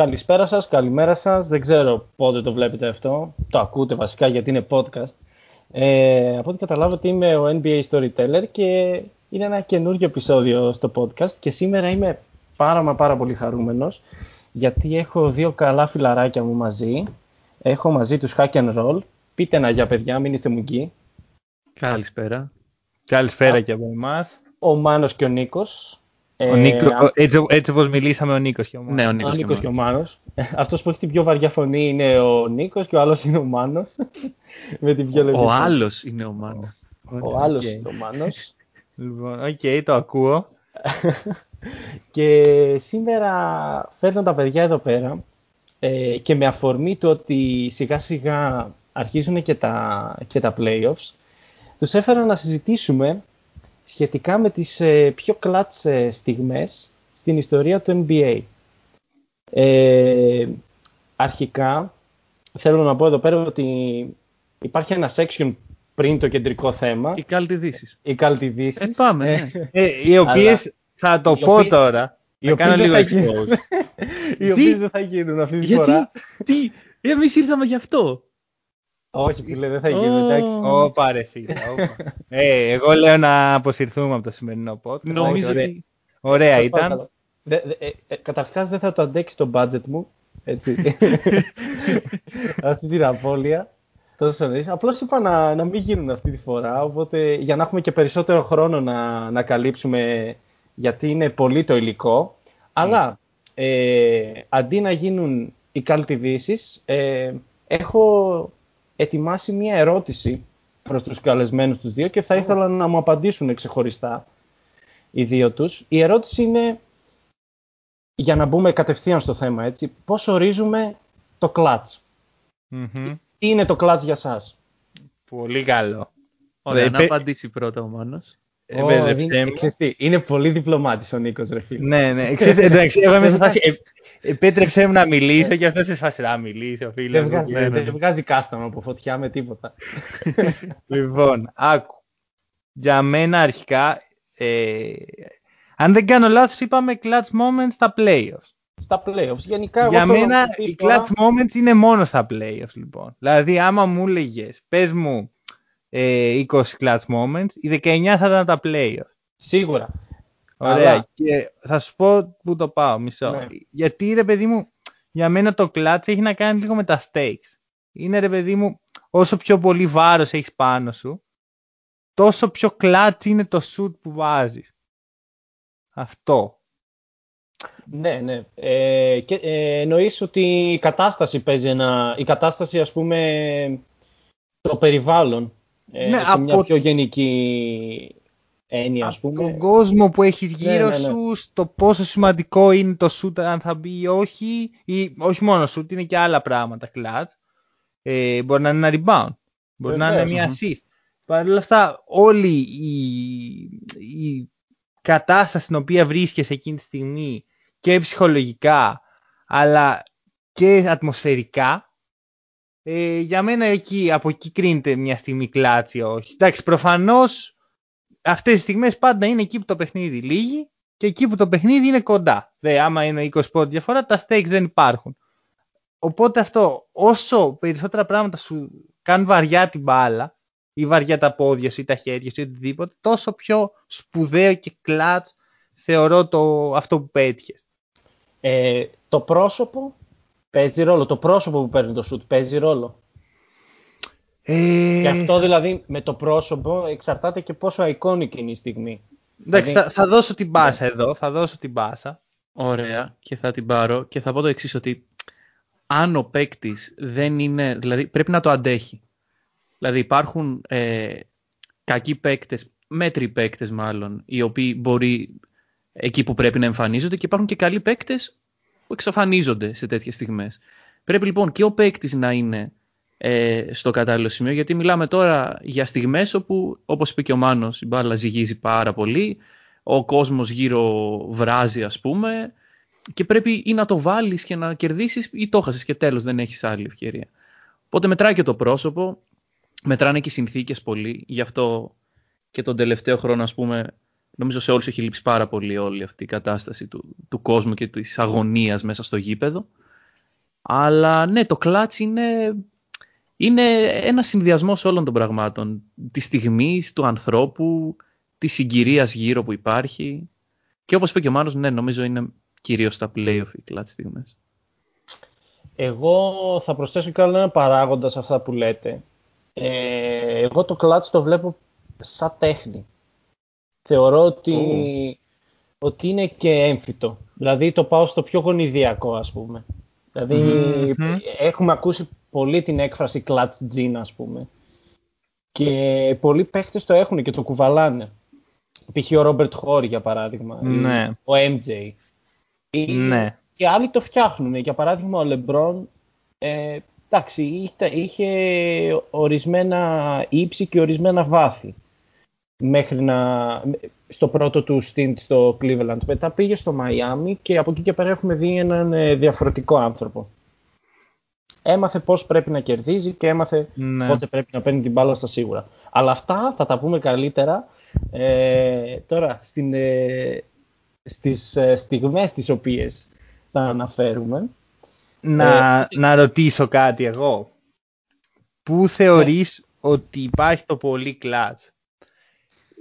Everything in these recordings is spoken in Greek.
Καλησπέρα σας, καλημέρα σας. Δεν ξέρω πότε το βλέπετε αυτό. Το ακούτε βασικά γιατί είναι podcast. Ε, από ό,τι καταλάβατε είμαι ο NBA Storyteller και είναι ένα καινούργιο επεισόδιο στο podcast και σήμερα είμαι πάρα μα πάρα πολύ χαρούμενος γιατί έχω δύο καλά φιλαράκια μου μαζί. Έχω μαζί τους Hack and Roll. Πείτε ένα για παιδιά, μην είστε μουγκοί. Καλησπέρα. Καλησπέρα και από εμάς. Ο Μάνος και ο Νίκος. Ο Νίκο, ε, έτσι, έτσι όπως μιλήσαμε ο Νίκος και ο Μάνος. Ναι, ο Νίκος, ο Νίκος και, ο Μάνος. Αυτός που έχει την πιο βαριά φωνή είναι ο Νίκος και ο άλλος είναι ο Μάνος. Με την πιο ο, ο άλλος είναι ο Μάνος. Ο, ο άλλος είναι ο Μάνος. Λοιπόν, ok, okay, το ακούω. και σήμερα φέρνω τα παιδιά εδώ πέρα ε, και με αφορμή το ότι σιγά σιγά αρχίζουν και τα, και τα playoffs, τους έφερα να συζητήσουμε σχετικά με τις ε, πιο κλάτς ε, στιγμές στην ιστορία του NBA. Ε, αρχικά, θέλω να πω εδώ πέρα ότι υπάρχει ένα section πριν το κεντρικό θέμα. Οι καλτιδίσεις. Οι καλτιδίσεις. Ε, πάμε, ναι. ε, οι οποίες, θα το πω τώρα, οι οποίες δεν θα γίνουν. οι οποίες δεν θα γίνουν αυτή τη Γιατί, φορά. Τι, εμείς ήρθαμε γι' αυτό. Όχι, φίλε, δεν θα γίνει, εντάξει. Ω, πάρε φίλε. ε, εγώ λέω να αποσυρθούμε από το σημερινό podcast. Νομίζω ότι... Ωραία ήταν. Ε, ε, καταρχάς δεν θα το αντέξει το budget μου. Έτσι. αυτή την απώλεια. Τόσο νωρίς. Απλώς είπα να, να μην γίνουν αυτή τη φορά, οπότε για να έχουμε και περισσότερο χρόνο να, να καλύψουμε, γιατί είναι πολύ το υλικό. Αλλά ε, αντί να γίνουν οι καλτιδήσεις, ε, έχω ετοιμάσει μια ερώτηση προς τους καλεσμένους τους δύο και θα ήθελα να μου απαντήσουν ξεχωριστά οι δύο τους. Η ερώτηση είναι, για να μπούμε κατευθείαν στο θέμα, έτσι, πώς ορίζουμε το κλατς; Τι είναι το κλατς για σας; Πολύ καλό. Ωραία, να απαντήσει πρώτα ο Μάνος. Ε, είναι, είναι πολύ διπλωμάτης ο Νίκος, ρε φίλε. Ναι, ναι. εντάξει, εγώ είμαι σε φάση, Επέτρεψέ μου να μιλήσω και αυτός σε φάση να μιλήσει φίλο. Δεν βγάζει, ναι, ναι. δεν βγάζει κάσταμα από φωτιά με τίποτα. λοιπόν, άκου. Για μένα αρχικά, ε, αν δεν κάνω λάθος, είπαμε clutch moments στα playoffs. Στα playoffs. Γενικά, Για μένα, οι clutch moments είναι μόνο στα playoffs, λοιπόν. Δηλαδή, άμα μου έλεγες, πες μου ε, 20 clutch moments, οι 19 θα ήταν τα playoffs. Σίγουρα. Ωραία. Αλλά... Και θα σου πω πού το πάω, μισό. Ναι. Γιατί ρε παιδί μου, για μένα το clutch έχει να κάνει λίγο με τα stakes. Είναι ρε παιδί μου, όσο πιο πολύ βάρος έχεις πάνω σου, τόσο πιο clutch είναι το shoot που βάζεις. Αυτό. Ναι, ναι. Ε, και, ε, εννοείς ότι η κατάσταση παίζει ένα... Η κατάσταση, ας πούμε, το περιβάλλον. Ε, ναι, σε μια πιο γενική έννοια, ας πούμε. Τον κόσμο που έχεις ναι, γύρω ναι, ναι, σου, στο πόσο σημαντικό είναι το shoot αν θα μπει ή όχι, ή όχι μόνο shoot, είναι και άλλα πράγματα clutch. Ε, μπορεί να είναι ένα rebound, μπορεί να είναι μια assist. Παρ' όλα αυτά, όλη η, η κατάσταση στην οποία βρίσκεσαι εκείνη τη στιγμή και ψυχολογικά, αλλά και ατμοσφαιρικά, ε, για μένα εκεί, από εκεί κρίνεται μια στιγμή κλάτσι όχι. Εντάξει, προφανώς αυτές τις στιγμές πάντα είναι εκεί που το παιχνίδι λύγει και εκεί που το παιχνίδι είναι κοντά. Δε, άμα είναι 20 πόντια διαφορά, τα stakes δεν υπάρχουν. Οπότε αυτό, όσο περισσότερα πράγματα σου κάνουν βαριά την μπάλα, ή βαριά τα πόδια σου ή τα χέρια σου ή οτιδήποτε, τόσο πιο σπουδαίο και κλατς θεωρώ το, αυτό που πέτυχες. Ε, το πρόσωπο παίζει ρόλο. Το πρόσωπο που παίρνει το σουτ παίζει ρόλο. Ε... Και αυτό δηλαδή με το πρόσωπο εξαρτάται και πόσο iconic είναι η στιγμή. Εντάξει, δηλαδή... θα, δώσω την μπάσα εδώ, θα δώσω την μπάσα. Ωραία, και θα την πάρω και θα πω το εξής ότι αν ο παίκτης δεν είναι, δηλαδή πρέπει να το αντέχει. Δηλαδή υπάρχουν ε, κακοί παίκτες, μέτροι παίκτες μάλλον, οι οποίοι μπορεί εκεί που πρέπει να εμφανίζονται και υπάρχουν και καλοί παίκτες που εξαφανίζονται σε τέτοιες στιγμές. Πρέπει λοιπόν και ο παίκτης να είναι ε, στο κατάλληλο σημείο, γιατί μιλάμε τώρα για στιγμές όπου, όπως είπε και ο Μάνος, η μπάλα ζυγίζει πάρα πολύ, ο κόσμος γύρω βράζει ας πούμε και πρέπει ή να το βάλεις και να κερδίσεις ή το χάσεις και τέλος δεν έχεις άλλη ευκαιρία. Οπότε μετράει και το πρόσωπο, μετράνε και οι συνθήκες πολύ, γι' αυτό και τον τελευταίο χρόνο ας πούμε νομίζω σε όλους έχει λείψει πάρα πολύ όλη αυτή η κατάσταση του, του κόσμου και της αγωνίας μέσα στο γήπεδο. Αλλά ναι, το κλάτς είναι, είναι ένα συνδυασμό όλων των πραγμάτων. Της στιγμής, του ανθρώπου, της συγκυρίας γύρω που υπάρχει. Και όπως είπε και ο Μάνος, ναι, νομίζω είναι κυρίως στα playoff οι κλάτς στιγμές. Εγώ θα προσθέσω κι άλλο ένα παράγοντα σε αυτά που λέτε. Ε, εγώ το κλάτς το βλέπω σαν τέχνη. Θεωρώ ότι, ότι είναι και έμφυτο. Δηλαδή το πάω στο πιο γονιδιακό ας πούμε. δηλαδη έχουμε ακούσει πολύ την έκφραση clutch gene ας πούμε. Και πολλοί παίχτες το έχουν και το κουβαλάνε. Π.χ. ο Ρόμπερτ Χόρ για παράδειγμα. Ναι. ο MJ. Ναι. Και άλλοι το φτιάχνουν. Για παράδειγμα ο Λεμπρόν ε, εντάξει, είχε ορισμένα ύψη και ορισμένα βάθη μέχρι να, στο πρώτο του stint στο Cleveland. Μετά πήγε στο Miami και από εκεί και πέρα έχουμε δει έναν ε, διαφορετικό άνθρωπο. Έμαθε πώς πρέπει να κερδίζει και έμαθε ναι. πότε πρέπει να παίρνει την μπάλα στα σίγουρα. Αλλά αυτά θα τα πούμε καλύτερα ε, τώρα στην, ε, στις ε, στιγμές τις οποίες θα αναφέρουμε. Να, να ρωτήσω κάτι εγώ. Πού θεωρείς ότι υπάρχει το πολύ κλάτς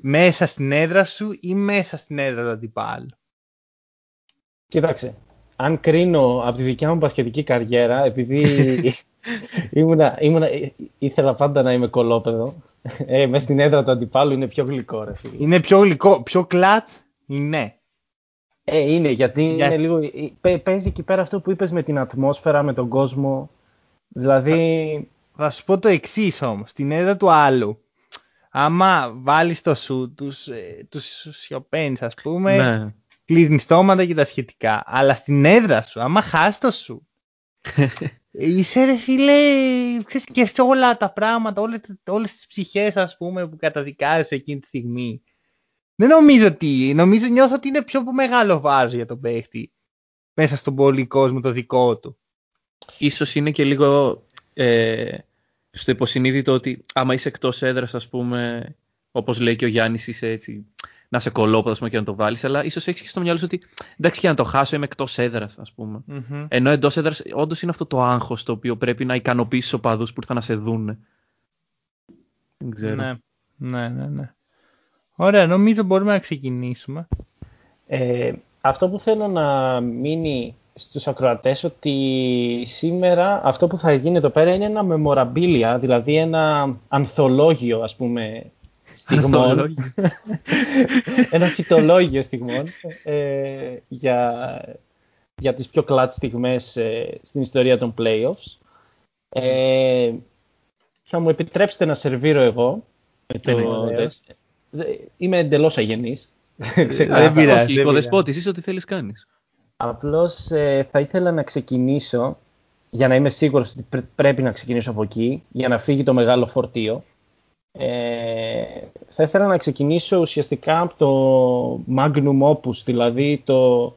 μέσα στην έδρα σου ή μέσα στην έδρα του αντιπάλου; Κοίταξε, αν κρίνω από τη δικιά μου μπασκετική καριέρα, επειδή ήμουνα, ήμουνα, ήθελα πάντα να είμαι κολόπεδο, ε, μέσα στην έδρα του αντιπάλου είναι πιο γλυκό, ρε φίλε. Είναι πιο γλυκό, πιο κλατς είναι. Ε, είναι, γιατί Για... είναι λίγο, παίζει εκεί πέρα αυτό που είπες με την ατμόσφαιρα, με τον κόσμο. Δηλαδή... Θα, θα σου πω το εξής όμως, στην έδρα του άλλου άμα βάλεις το σου, τους, ε, τους σιωπαίνεις ας πούμε, ναι. Κλείνεις στόματα και τα σχετικά. Αλλά στην έδρα σου, άμα χάσει το σου, είσαι ρε φίλε, ξέρεις, και σε όλα τα πράγματα, όλες, όλες τις ψυχές ας πούμε που καταδικάζεις εκείνη τη στιγμή. Δεν νομίζω ότι, νομίζω νιώθω ότι είναι πιο μεγάλο βάζο για τον παίχτη μέσα στον πολύ κόσμο το δικό του. Ίσως είναι και λίγο ε, στο υποσυνείδητο ότι άμα είσαι εκτός έδρας, ας πούμε, όπως λέει και ο Γιάννης, είσαι έτσι να σε κολόποδο και να το βάλεις, αλλά ίσως έχεις και στο μυαλό σου ότι εντάξει, για να το χάσω είμαι εκτός έδρας, ας πούμε. Mm-hmm. Ενώ εντός έδρας, όντως είναι αυτό το άγχος το οποίο πρέπει να ικανοποιήσει οπαδούς που ήρθαν να σε δούνε. Δεν ξέρω. Ναι, ναι, ναι. ναι. Ωραία, νομίζω μπορούμε να ξεκινήσουμε. Ε, αυτό που θέλω να μείνει στους ακροατές ότι σήμερα αυτό που θα γίνει εδώ πέρα είναι ένα memorabilia, δηλαδή ένα ανθολόγιο ας πούμε στιγμών. ένα φυτολόγιο στιγμών ε, για, για τις πιο κλάτ στιγμές ε, στην ιστορία των playoffs. Ε, θα μου επιτρέψετε να σερβίρω εγώ. το, είμαι εντελώς αγενής. Δεν πειράζει. Οικοδεσπότης, είσαι ό,τι θέλεις κάνεις. Απλώς ε, θα ήθελα να ξεκινήσω, για να είμαι σίγουρος ότι πρέπει να ξεκινήσω από εκεί, για να φύγει το μεγάλο φορτίο. Ε, θα ήθελα να ξεκινήσω ουσιαστικά από το magnum opus, δηλαδή το,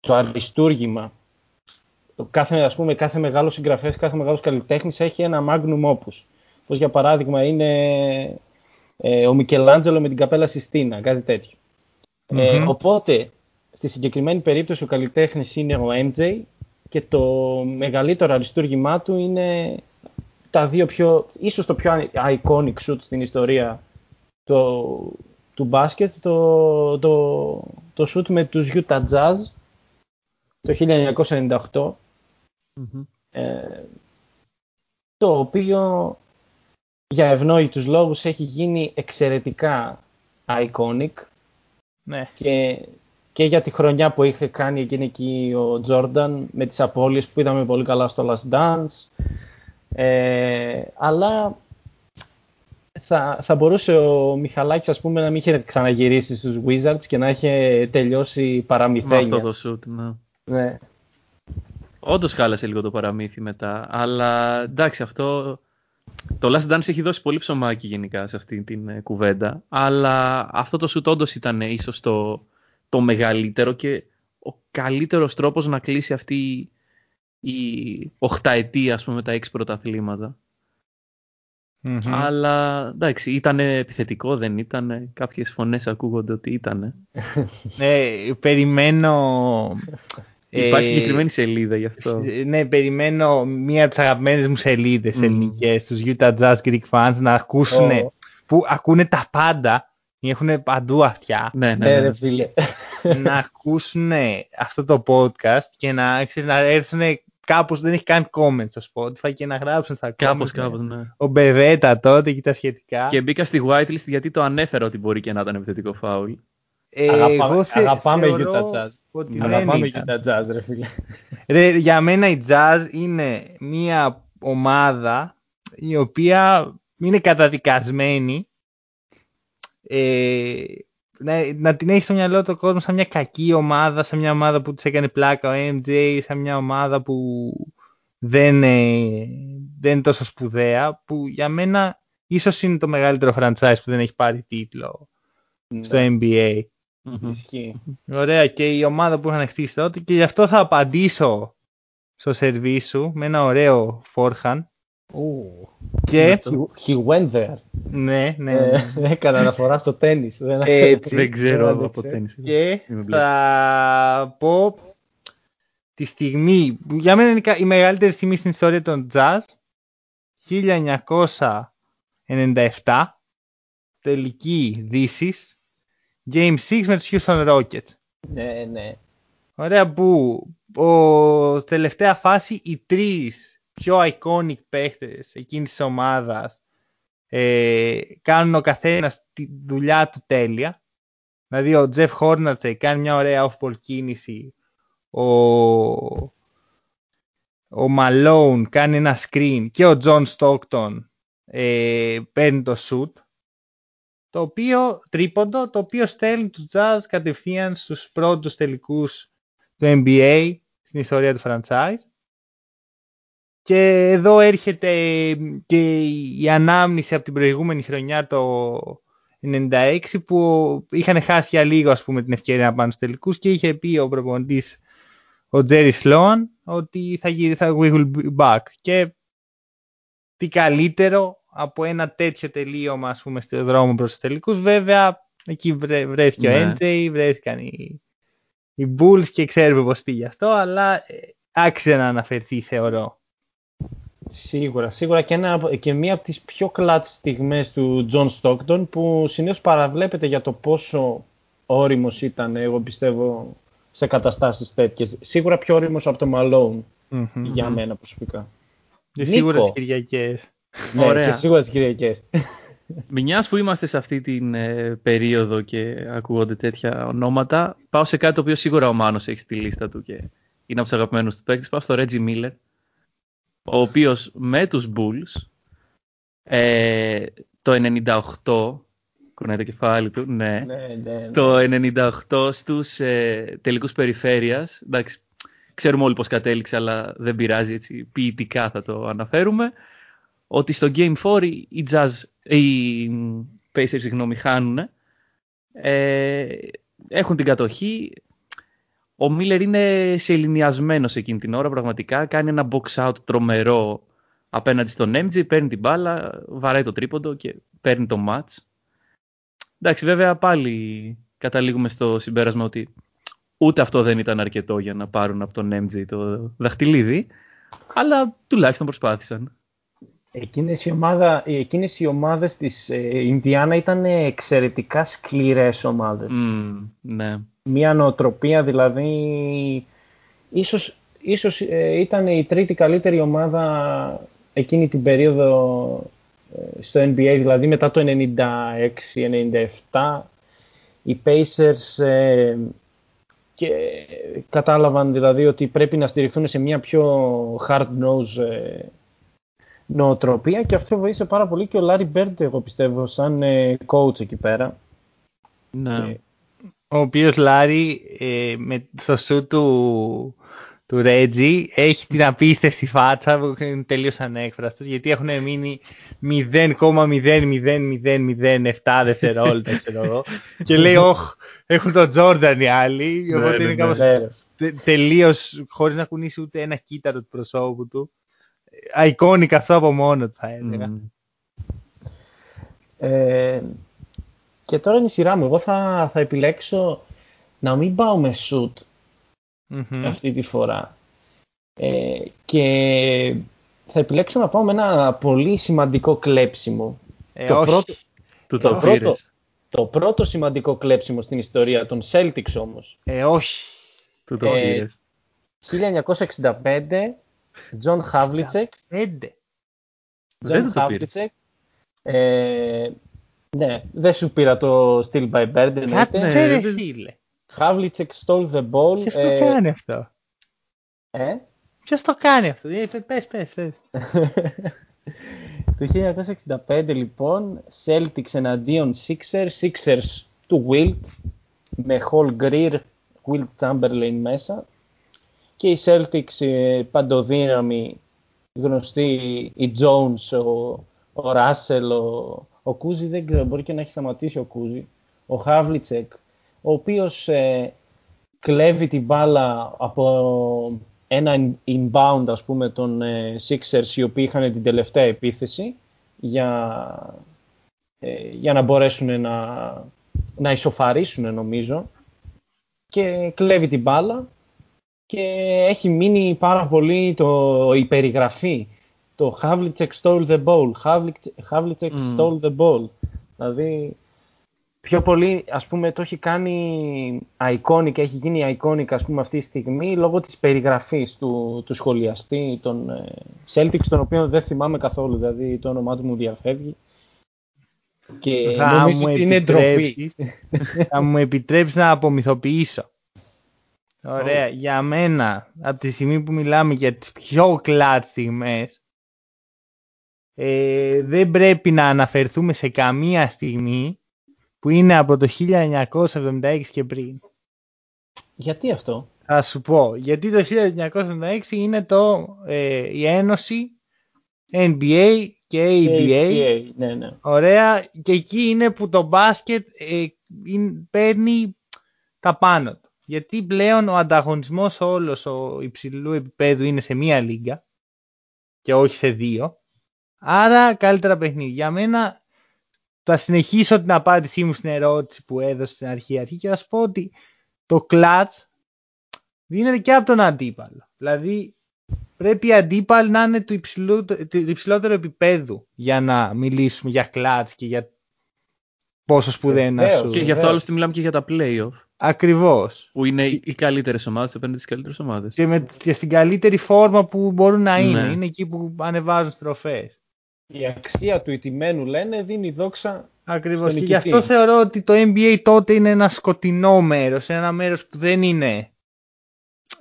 το αριστούργημα. Κάθε, ας πούμε, κάθε μεγάλος συγγραφέας, κάθε μεγάλος καλλιτέχνης έχει ένα magnum opus. Όπως για παράδειγμα είναι ε, ο Μικελάντζελο με την καπέλα Συστίνα, κάτι Ε, οπότε Στη συγκεκριμένη περίπτωση ο καλλιτέχνης είναι ο MJ και το μεγαλύτερο αριστούργημά του είναι τα δύο πιο, ίσως το πιο iconic shoot στην ιστορία το, του μπάσκετ, το, το, το shoot με τους Utah Jazz το 1998 ε, το οποίο για ευνόητους λόγους έχει γίνει εξαιρετικά iconic ναι. και και για τη χρονιά που είχε κάνει εκείνη εκεί ο Τζόρνταν με τις απώλειες που είδαμε πολύ καλά στο Last Dance. Ε, αλλά θα, θα μπορούσε ο Μιχαλάκης ας πούμε να μην είχε ξαναγυρίσει στους Wizards και να είχε τελειώσει παραμυθένια. Με αυτό το shoot, ναι. ναι. Όντως χάλασε λίγο το παραμύθι μετά. Αλλά εντάξει, αυτό. Το Last Dance έχει δώσει πολύ ψωμάκι γενικά σε αυτή την ε, κουβέντα. Αλλά αυτό το shoot όντως ήταν ίσως το, το μεγαλύτερο και ο καλύτερος τρόπος να κλείσει αυτή η οχταετία, ας πούμε, τα έξι πρωταθλήματα. Αλλά εντάξει, ήταν επιθετικό, δεν ήταν. Κάποιες φωνές ακούγονται ότι ήταν. ναι, περιμένω. Υπάρχει ε, συγκεκριμένη σελίδα γι' αυτό. Ναι, περιμένω μία από τις αγαπημένες μου σελίδες mm. ελληνικές, τους Utah Jazz Greek fans, να ακούσουν. που ακούνε τα πάντα. Έχουν παντού αυτιά. Ναι, ναι, ναι. φίλε. να ακούσουν αυτό το podcast και να, ξέρεις, να έρθουν κάπως δεν έχει καν comments στο Spotify και να γράψουν στα κάπως, comments. Κάπως, ναι. Ο Μπεβέτα τότε και τα σχετικά. Και μπήκα στη whitelist γιατί το ανέφερα ότι μπορεί και να ήταν επιθετικό φάουλ. Ε, Αγαπά, θε, αγαπάμε Utah Jazz. Αγαπάμε Utah Jazz, ρε φίλε. Ρε, για μένα η Jazz είναι μια ομάδα η οποία είναι καταδικασμένη ε, να, να την έχει στο μυαλό του κόσμος σαν μια κακή ομάδα, σαν μια ομάδα που της έκανε πλάκα ο MJ, σαν μια ομάδα που δεν, ε, δεν είναι τόσο σπουδαία, που για μένα ίσως είναι το μεγαλύτερο franchise που δεν έχει πάρει τίτλο ναι. στο NBA. Ισχύει. Ωραία και η ομάδα που είχαν χτίσει τότε και γι' αυτό θα απαντήσω στο σερβί σου με ένα ωραίο forehand και... He, went there. Ναι, ναι. Ε, ναι. Έκανε αναφορά στο τέννις. Δεν ξέρω από τέννις. Και θα πω τη στιγμή, για μένα είναι η μεγαλύτερη στιγμή στην ιστορία των jazz, 1997, τελική δύσης, Game 6 με τους Houston Rockets. Ναι, ναι. Ωραία που ο τελευταία φάση οι τρεις πιο iconic παίχτες εκείνης της ομάδας ε, κάνουν ο καθένας τη δουλειά του τέλεια. Δηλαδή ο Τζεφ Χόρνατσε κάνει μια ωραία off-ball κίνηση, ο, ο Malone κάνει ένα screen και ο John Stockton ε, παίρνει το shoot το οποίο τρίποντο, το οποίο στέλνει τους Jazz κατευθείαν στους πρώτους τελικούς του NBA στην ιστορία του franchise και εδώ έρχεται και η ανάμνηση από την προηγούμενη χρονιά το 96 που είχαν χάσει για λίγο ας πούμε την ευκαιρία να πάνε στους τελικούς και είχε πει ο προπονητής ο Τζέρι Σλόαν ότι θα, γύρει, θα we will be back και τι καλύτερο από ένα τέτοιο τελείωμα ας πούμε στο δρόμο προς τους τελικούς βέβαια εκεί βρέθηκε ναι. ο MJ, βρέθηκαν οι, οι Bulls και ξέρουμε πως πήγε αυτό αλλά ε, άξιζε να αναφερθεί θεωρώ. Σίγουρα, σίγουρα και, ένα, και μία από τις πιο clutch στιγμές του Τζον Στόκτον που συνήθως παραβλέπεται για το πόσο όριμος ήταν, εγώ πιστεύω, σε καταστάσεις τέτοιες. Σίγουρα πιο όριμος από το Μαλόν, για μένα προσωπικά. Και σίγουρα τις Κυριακές. Ναι, Ωραία. και σίγουρα τις Κυριακές. Μιας που είμαστε σε αυτή την ε, περίοδο και ακούγονται τέτοια ονόματα, πάω σε κάτι το οποίο σίγουρα ο Μάνος έχει στη λίστα του και είναι από τους αγαπημένους του παίκτες. Πάω στο Reggie Miller ο οποίος με τους Bulls ε, το 98 κουνάει το κεφάλι του, ναι, ναι, ναι, ναι. το 98 στους ε, τελικούς περιφέρειας, εντάξει, ξέρουμε όλοι πώς κατέληξε, αλλά δεν πειράζει, έτσι, ποιητικά θα το αναφέρουμε, ότι στο Game 4 οι, Jazz, οι Pacers, συγγνώμη, χάνουν, ε, έχουν την κατοχή, ο Μίλλερ είναι σεληνιασμένο εκείνη την ώρα πραγματικά. Κάνει ένα box out τρομερό απέναντι στον MJ, παίρνει την μπάλα, βαράει το τρίποντο και παίρνει το match. Εντάξει, βέβαια πάλι καταλήγουμε στο συμπέρασμα ότι ούτε αυτό δεν ήταν αρκετό για να πάρουν από τον MJ το δαχτυλίδι, αλλά τουλάχιστον προσπάθησαν. Εκείνες οι, ομάδα, εκείνες οι ομάδες της Ινδιάνα ήταν εξαιρετικά σκληρές ομάδες. ναι μια νοοτροπία δηλαδή ίσως, ίσως ε, ήταν η τρίτη καλύτερη ομάδα εκείνη την περίοδο ε, στο NBA δηλαδή μετά το 96-97 οι Pacers ε, και κατάλαβαν δηλαδή ότι πρέπει να στηριχθούν σε μια πιο hard-nose ε, νοοτροπία. Και αυτό βοήθησε πάρα πολύ και ο Larry Bird εγώ πιστεύω σαν coach εκεί πέρα. Ναι ο οποίος Λάρι ε, με το σου του, του Ρέτζι έχει την απίστευτη φάτσα που είναι τελείως ανέκφραστος γιατί έχουν μείνει 0,00007 δευτερόλεπτα ξέρω εγώ και λέει όχ έχουν τον Τζόρνταν οι άλλοι ναι, οπότε ναι, είναι κάπως ναι. τελείως χωρίς να κουνήσει ούτε ένα κύτταρο του προσώπου του αϊκόνικα αυτό από μόνο του θα έλεγα. Ε, και τώρα είναι η σειρά μου. Εγώ θα, θα επιλέξω να μην πάω με shoot αυτή τη φορά. Ε, και θα επιλέξω να πάω με ένα πολύ σημαντικό κλέψιμο. Ε, το, Πρώτο, το, το, πρώτο, το πρώτο σημαντικό κλέψιμο στην ιστορία των Celtics όμως. Ε, όχι. Του το ε, 1965, John Havlicek. John Havlicek. Ε, ναι, δεν σου πήρα το Still by Bird. Κάτσε ρε φίλε. Havlicek stole the ball. Ποιος το κάνει αυτό; Ε; Ποιος το κάνει αυτό; Ε, πες, πες, πες. το 1965 λοιπόν, Celtics εναντίον Sixers, Sixers του Wilt, με Hall Greer, Wilt Chamberlain μέσα και οι Celtics ε, παντοδύναμοι γνωστοί, οι Jones, ο, ο Russell, ο, ο Κούζι δεν ξέρω, μπορεί και να έχει σταματήσει ο Κούζι, ο Χάβλιτσεκ, ο οποίος ε, κλέβει την μπάλα από ένα inbound ας πούμε των ε, Sixers οι οποίοι είχαν την τελευταία επίθεση για, ε, για να μπορέσουν να, να ισοφαρίσουν νομίζω. Και κλέβει την μπάλα και έχει μείνει πάρα πολύ το, η περιγραφή το Havlicek stole the ball, Havlicek mm. stole the ball δηλαδή πιο πολύ ας πούμε το έχει κάνει iconic, έχει γίνει iconic ας πούμε αυτή τη στιγμή λόγω της περιγραφής του, του σχολιαστή των ε, Celtics τον οποίο δεν θυμάμαι καθόλου δηλαδή το όνομά του μου διαφεύγει και θα νομίζω ότι είναι ντροπή. θα μου επιτρέψεις να απομυθοποιήσω. Ωραία, για μένα από τη στιγμή που μιλάμε για τις πιο κλάτ στιγμές ε, δεν πρέπει να αναφερθούμε σε καμία στιγμή που είναι από το 1976 και πριν. Γιατί αυτό; Θα σου πω. Γιατί το 1976 είναι το, ε, η ένωση NBA και ABA. ναι, ναι. Ωραία. Και εκεί είναι που το μπάσκετ ε, παίρνει τα πάνω του. Γιατί πλέον ο ανταγωνισμός όλος ο υψηλού επίπεδου είναι σε μία λίγα και όχι σε δύο. Άρα καλύτερα παιχνίδια. Για μένα θα συνεχίσω την απάντησή μου στην ερώτηση που έδωσε στην αρχή, αρχή και θα σου πω ότι το clutch δίνεται και από τον αντίπαλο. Δηλαδή πρέπει η αντίπαλ να είναι του, υψηλού, του υψηλότερου επίπεδου για να μιλήσουμε για clutch και για πόσο σπουδαίο είναι να σου. Και γι' αυτό άλλωστε μιλάμε και για τα playoff. Ακριβώς. Που είναι οι καλύτερες ομάδες απέναντι στις καλύτερες ομάδες. Και, με, και στην καλύτερη φόρμα που μπορούν να είναι. Ναι. Είναι εκεί που ανεβάζουν στροφές η αξία του ηττημένου λένε δίνει δόξα Ακριβώς και γι' αυτό θεωρώ ότι το NBA τότε είναι ένα σκοτεινό μέρος, ένα μέρος που δεν είναι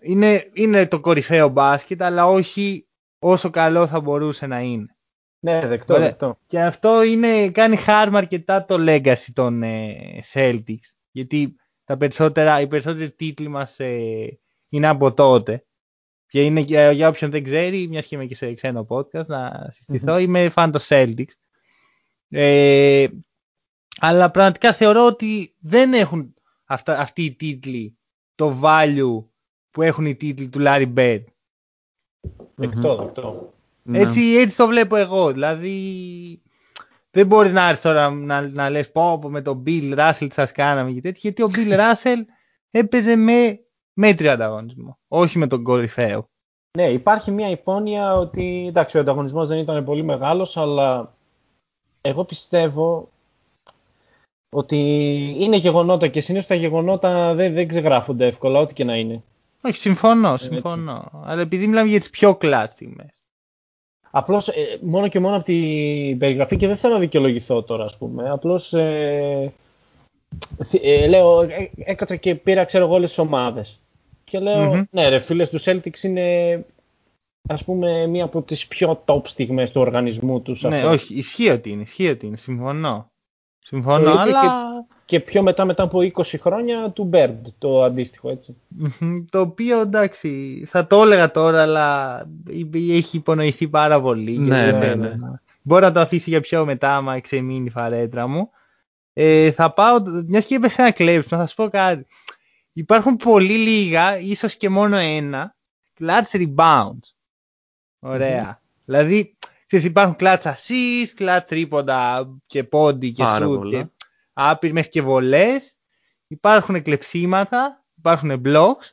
είναι, είναι το κορυφαίο μπάσκετ αλλά όχι όσο καλό θα μπορούσε να είναι. Ναι, δεκτό, δεκτό. Και αυτό είναι, κάνει χάρμα αρκετά το legacy των ε, Celtics. Γιατί τα περισσότερα, οι περισσότεροι τίτλοι μας ε, είναι από τότε. Και είναι για, για όποιον δεν ξέρει, μιας και είμαι και σε ξένο podcast, να συστηθώ, mm-hmm. είμαι fan των Celtics. Ε, αλλά πραγματικά θεωρώ ότι δεν έχουν αυτά, αυτοί οι τίτλοι το value που έχουν οι τίτλοι του Larry Bird. Δεκτό, δεκτό. Έτσι, έτσι το βλέπω εγώ. Δηλαδή, δεν μπορείς να έρθεις τώρα να, να λες πω, πω με τον Bill Russell τι σας κάναμε και τέτοια, γιατί ο Bill Russell έπαιζε με μέτριο ανταγωνισμό. Όχι με τον κορυφαίο. Ναι, υπάρχει μια υπόνοια ότι εντάξει, ο ανταγωνισμός δεν ήταν πολύ μεγάλος, αλλά εγώ πιστεύω ότι είναι γεγονότα και συνήθως τα γεγονότα δεν, δεν ξεγράφονται εύκολα, ό,τι και να είναι. Όχι, συμφωνώ, συμφωνώ. Αλλά επειδή μιλάμε για τις πιο κλάς στιγμές. Απλώς ε, μόνο και μόνο από την περιγραφή και δεν θέλω να δικαιολογηθώ τώρα, ας πούμε. Απλώς ε, ε, λέω, ε, έκατσα και πήρα, ξέρω εγώ, όλες τις ομάδες. Και λεω ναι ρε φίλε, του Celtics είναι ας πούμε μία από τις πιο top στιγμές του οργανισμού τους. Ναι, όχι, ισχύει ότι είναι, ισχύει ότι είναι, συμφωνώ. Συμφωνώ, ε, αλλά... Και, πιο μετά, μετά από 20 χρόνια του Bird, το αντίστοιχο, Το οποίο, εντάξει, θα το έλεγα τώρα, αλλά έχει υπονοηθεί πάρα πολύ. Ναι, ναι, ναι. Μπορώ να το αφήσει για πιο μετά, άμα ξεμείνει η φαρέτρα μου. Ε, θα πάω, μιας και είπες ένα κλέψιμο, θα σου πω κάτι υπάρχουν πολύ λίγα, ίσως και μόνο ένα, clutch rebounds. Ωραία. Δηλαδή, ξέρεις, υπάρχουν clutch assist, clutch τρίποντα και πόντι και Πάρα shoot πολλά. και άπειροι μέχρι και βολές. Υπάρχουν κλεψίματα, υπάρχουν blocks.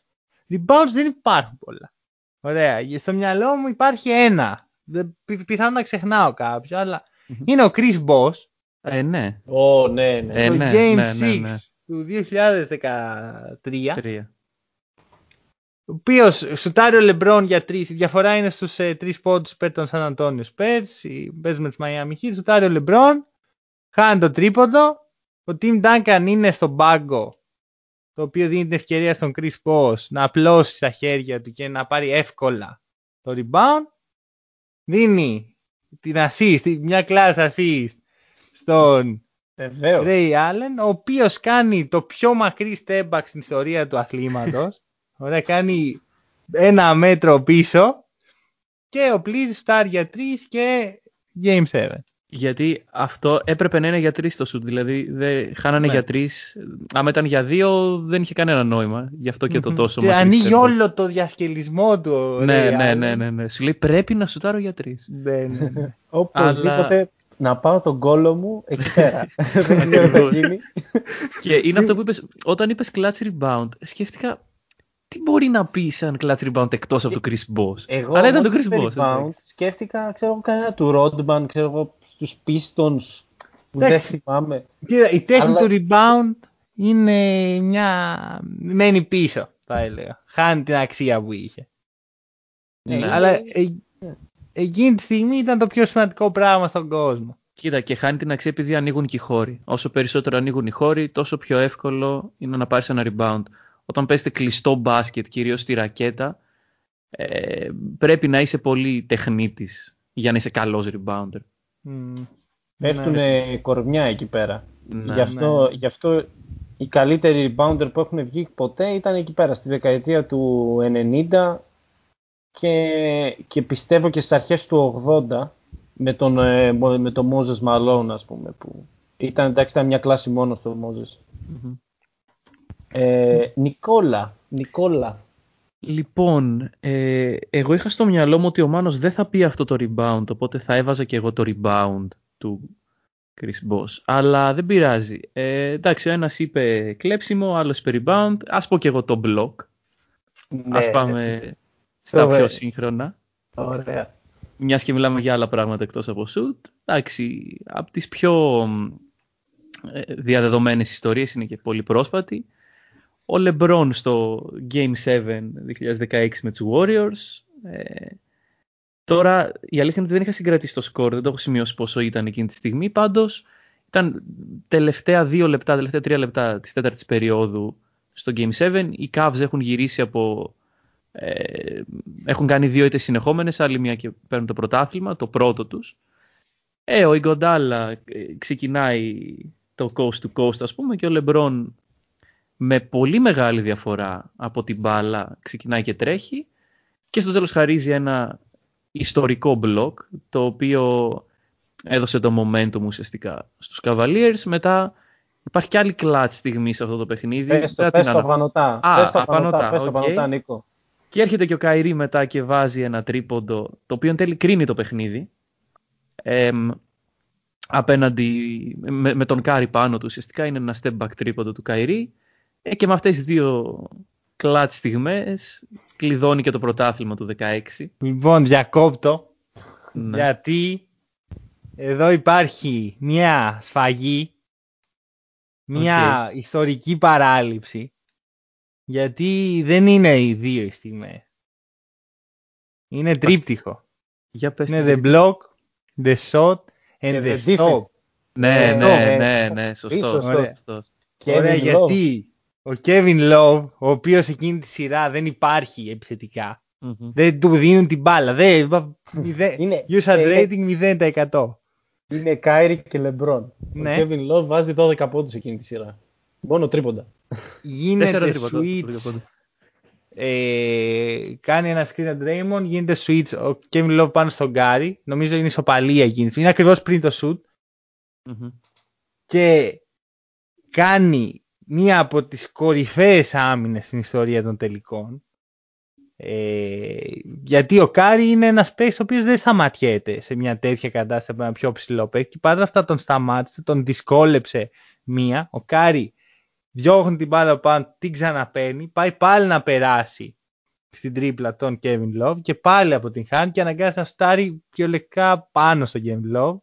Rebounds δεν υπάρχουν πολλά. Ωραία. Και Στο μυαλό μου υπάρχει ένα. Δεν- πι- Πιθανόν να ξεχνάω κάποιο, αλλά Μμμ. είναι ο Chris Bosh, Ε, ναι. Ω, ναι, ναι. Ε, το ναι, Game ναι, 6 ναι, ναι. Του 2013, Τρία. ο οποίος σουτάρει ο Λεμπρόν για τρεις. Η διαφορά είναι στους ε, τρεις πόντους υπέρ των Σαν Αντώνιο Spurs. Παίζουμε με τη Miami Heat. Σουτάρει ο Λεμπρόν, χάνει το τρίποντο. Ο Tim Duncan είναι στον πάγκο, το οποίο δίνει την ευκαιρία στον Chris Bosh να απλώσει στα χέρια του και να πάρει εύκολα το rebound. Δίνει την assist, μια κλάση assist στον Βεβαίως. Ray Allen, ο οποίος κάνει το πιο μακρύ step back στην ιστορία του αθλήματος. Ωραία, κάνει ένα μέτρο πίσω και ο Please στάρει για 3 και Game 7. Γιατί αυτό έπρεπε να είναι για τρεις το σουτ. Δηλαδή δεν χάνανε Ναι. για τρεις. Άμα ήταν για δύο, δεν είχε κανένα νόημα. Γι' αυτό και το τόσο Και μακρύ ανοίγει step back. όλο το διασκελισμό του. ο Ναι, Ray ναι, Allen. ναι, ναι, ναι. Σου λέει πρέπει να σουτάρω για τρεις. Ναι, ναι, ναι. Οπωσδήποτε να πάω τον κόλο μου εκεί πέρα. Δεν ξέρω τι θα Ακριβώς. γίνει. Και είναι αυτό που είπες, όταν είπες clutch rebound, σκέφτηκα τι μπορεί να πει σαν clutch rebound εκτός από το Chris Bosh; Εγώ Αλλά ήταν το μόλις Chris είπε Bosh. rebound, εντάξει. σκέφτηκα, ξέρω εγώ, κανένα του Rodman, ξέρω εγώ, στους Pistons, που δεν Εντάξει. θυμάμαι. Κοίτα, η τέχνη Αλλά- του rebound είναι μια... μένει πίσω, θα έλεγα. Χάνει την αξία που είχε. Ναι, Ναι. Αλλά είναι- ε, εκείνη τη στιγμή ήταν το πιο σημαντικό πράγμα στον κόσμο. Κοίτα, και χάνει την αξία επειδή ανοίγουν και οι χώροι. Όσο περισσότερο ανοίγουν οι χώροι, τόσο πιο εύκολο είναι να πάρεις ένα rebound. Όταν παίζετε κλειστό μπάσκετ, κυρίως στη ρακέτα, ε, πρέπει να είσαι πολύ τεχνίτης για να είσαι καλός rebounder. Μμμ. Πέφτουν Ναι. κορμιά εκεί πέρα. Ναι. γι, αυτό, ναι. γι' αυτό οι καλύτεροι rebounder που έχουν βγει ποτέ ήταν εκεί πέρα, στη δεκαετία του 90 και, και πιστεύω και στις αρχές του 80 με τον, ε, Μο- με τον Moses Malone ας πούμε που ήταν, εντάξει, ήταν μια κλάση μόνος στο Moses. Μμμ. Ε, Νικόλα, Νικόλα. Λοιπόν, ε, εγώ είχα στο μυαλό μου ότι ο Μάνος δεν θα πει αυτό το rebound, οπότε θα έβαζα και εγώ το rebound του Chris Bosh. Αλλά δεν πειράζει. Ε, εντάξει, ο ένας είπε κλέψιμο, ο άλλος είπε rebound. Ας πω και εγώ το block. Ναι, Ας πάμε στα Ωραία. πιο σύγχρονα. Ωραία. Μιας και μιλάμε για άλλα πράγματα εκτός από shoot. Εντάξει, από τις πιο ε, διαδεδομένες ιστορίες είναι και πολύ πρόσφατη. Ο LeBron στο Game 7 2016 με τους Warriors. Ε, τώρα η αλήθεια είναι ότι δεν είχα συγκρατήσει το σκορ, δεν το έχω σημειώσει πόσο ήταν εκείνη τη στιγμή. Πάντως ήταν τελευταία δύο λεπτά, τελευταία τρία λεπτά της τέταρτης περίοδου στο Game 7. Οι Cavs έχουν γυρίσει από... Ε, έχουν κάνει δύο ήττες συνεχόμενες, άλλη μια και παίρνουν το πρωτάθλημα, το πρώτο τους. Ε, ο Ιγκοντάλα ε, ξεκινάει το coast to coast ας πούμε και ο Λεμπρόν με πολύ μεγάλη διαφορά από την μπάλα ξεκινάει και τρέχει και στο τέλος χαρίζει ένα ιστορικό μπλοκ το οποίο έδωσε το momentum ουσιαστικά στους Cavaliers μετά υπάρχει και άλλη clutch στιγμή σε αυτό το παιχνίδι Πες το, Δεν πες την το ανα- απανωτά. Α, πες το απανωτά, απανωτά, πες το οκ. απανωτά, Νίκο. Και έρχεται και ο Κάιρι μετά και βάζει ένα τρίποντο, το οποίο εν τέλει κρίνει το παιχνίδι. Εμ, απέναντι με, με τον Κάρι πάνω του ουσιαστικά είναι ένα step back τρίποντο του Κάιρι ε, και με αυτές τις δύο κλάτ στιγμές κλειδώνει και το πρωτάθλημα του 16. Λοιπόν, διακόπτω. Ναι. Γιατί εδώ υπάρχει μια σφαγή, μια ιστορική παράληψη, γιατί δεν είναι οι δύο οι στιγμές. Είναι τρίπτυχο. Για πες Είναι τι. the block, the shot and Και the the defense. stop. Ναι, Ε, ναι, ε, ναι, ναι, σωστός, σωστός. σωστός. Ωραία, Kevin Love. γιατί ο Kevin Love, ο οποίος εκείνη τη σειρά δεν υπάρχει επιθετικά, Μμμ. δεν του δίνουν την μπάλα. Δεν, βα- μηδέ- Είναι- usage ε, rating 0%. Είναι Κάιρι και Λεμπρόν. Ναι. Ο Kevin Love βάζει 12 πόντους εκείνη τη σειρά. Μόνο τρίποντα. Τέσσερα Γίνεται τρίποτα. switch, ε, κάνει ένα screen at Draymond, γίνεται switch ο Kevin Love πάνω στον Gary, νομίζω είναι ισοπαλία εκείνη τη στιγμή, είναι ακριβώς πριν το shoot Μμμ. και κάνει μία από τις κορυφαίες άμυνες στην ιστορία των τελικών. Ε, γιατί ο Κάρι είναι ένας παίκτης ο οποίος δεν σταματιέται σε μια τέτοια κατάσταση από ένα πιο ψηλό παίκτη. Παρά αυτά τον σταμάτησε, τον δυσκόλεψε μία. Ο Κάρι διώχνει την μπάλα πάνω, την ξαναπαίρνει, πάει πάλι να περάσει στην τρίπλα τον Kevin Love και πάλι από την χάνει και αναγκάζει να σουτάρει λεκά πάνω στο Kevin Love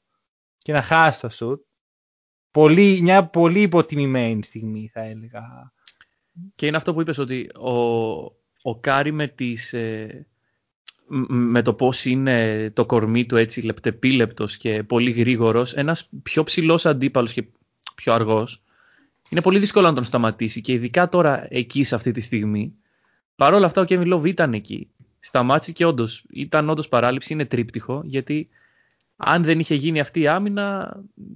και να χάσει το σουτ. Πολύ, μια πολύ υποτιμημένη στιγμή θα έλεγα. Και είναι αυτό που είπες ότι ο, ο Κάρι με, τις, ε, με το πώς είναι το κορμί του έτσι λεπτεπίλεπτος και πολύ γρήγορος, ένας πιο ψηλός αντίπαλος και πιο αργός, είναι πολύ δύσκολο να τον σταματήσει και ειδικά τώρα εκεί σε αυτή τη στιγμή. Παρ' όλα αυτά ο Kevin Love ήταν εκεί. Σταμάτησε και όντως ήταν όντως παράλειψη, είναι τρίπτυχο, γιατί αν δεν είχε γίνει αυτή η άμυνα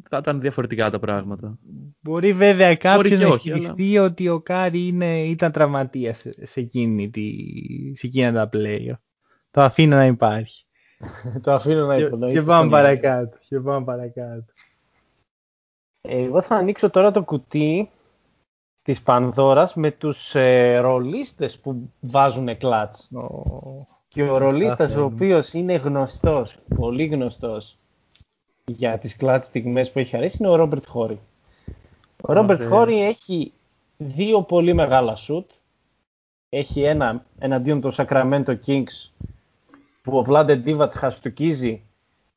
θα ήταν διαφορετικά τα πράγματα. Μπορεί βέβαια κάποιος να σκεφτεί ότι ο Κάρι είναι, ήταν τραυματίας σε, εκείνη τη, σε εκείνα τα play. Το αφήνω να υπάρχει. το αφήνω να υπάρχει. Και, πάμε παρακάτω. Και πάμε παρακάτω. Εγώ θα ανοίξω τώρα το κουτί της Πανδώρας με τους ε, ρολίστες που βάζουν clutch. Και ο ρολίστας ο οποίος είναι γνωστός, πολύ γνωστός για τις κλάτς στιγμές που έχει αρέσει είναι ο Ρόμπερτ Χόρι. Ο Ρόμπερτ Χόρι έχει δύο πολύ μεγάλα σουτ. Έχει ένα εναντίον του Sacramento Kings που ο Βλάντε Ντίβατς χαστοκίζει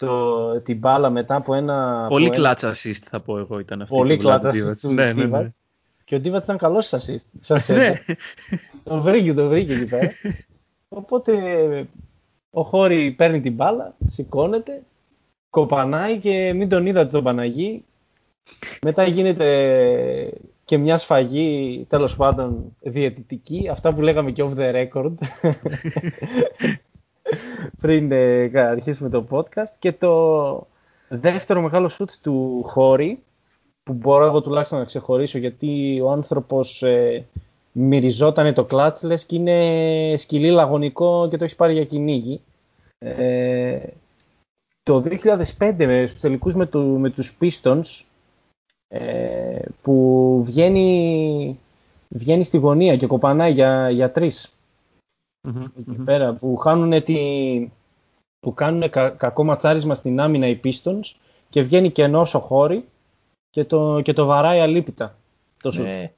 το, την μπάλα μετά από ένα... Πολύ από κλάτσα ένα... assist θα πω εγώ ήταν αυτό. Πολύ κλάτσα assist του ναι, ναι, ναι. Και ο Ντίβατς ήταν καλός assist. ναι. το βρήκε, το βρήκε εκεί πέρα. Οπότε ο Χόρη παίρνει την μπάλα, σηκώνεται, κοπανάει και μην τον είδατε τον Παναγί. Μετά γίνεται και μια σφαγή, τέλος πάντων, διαιτητική. Αυτά που λέγαμε και off the record. πριν ε, αρχίσουμε το podcast. Και το δεύτερο μεγάλο σουτ του Χόρη, που μπορώ εγώ τουλάχιστον να ξεχωρίσω, γιατί ο άνθρωπος ε, μυριζόταν το κλάτς, και είναι σκυλί λαγωνικό και το έχει πάρει για κυνήγι. Ε, το 2005 στους τελικούς με, του, με τους Pistons ε, που βγαίνει, βγαίνει στη γωνία και κοπανάει για, για τρεις εκεί πέρα που χάνουν τη, που κάνουν κα, κακό ματσάρισμα στην άμυνα οι Pistons και βγαίνει κενός ο χώρι και το, και το βαράει αλίπητα το ναι.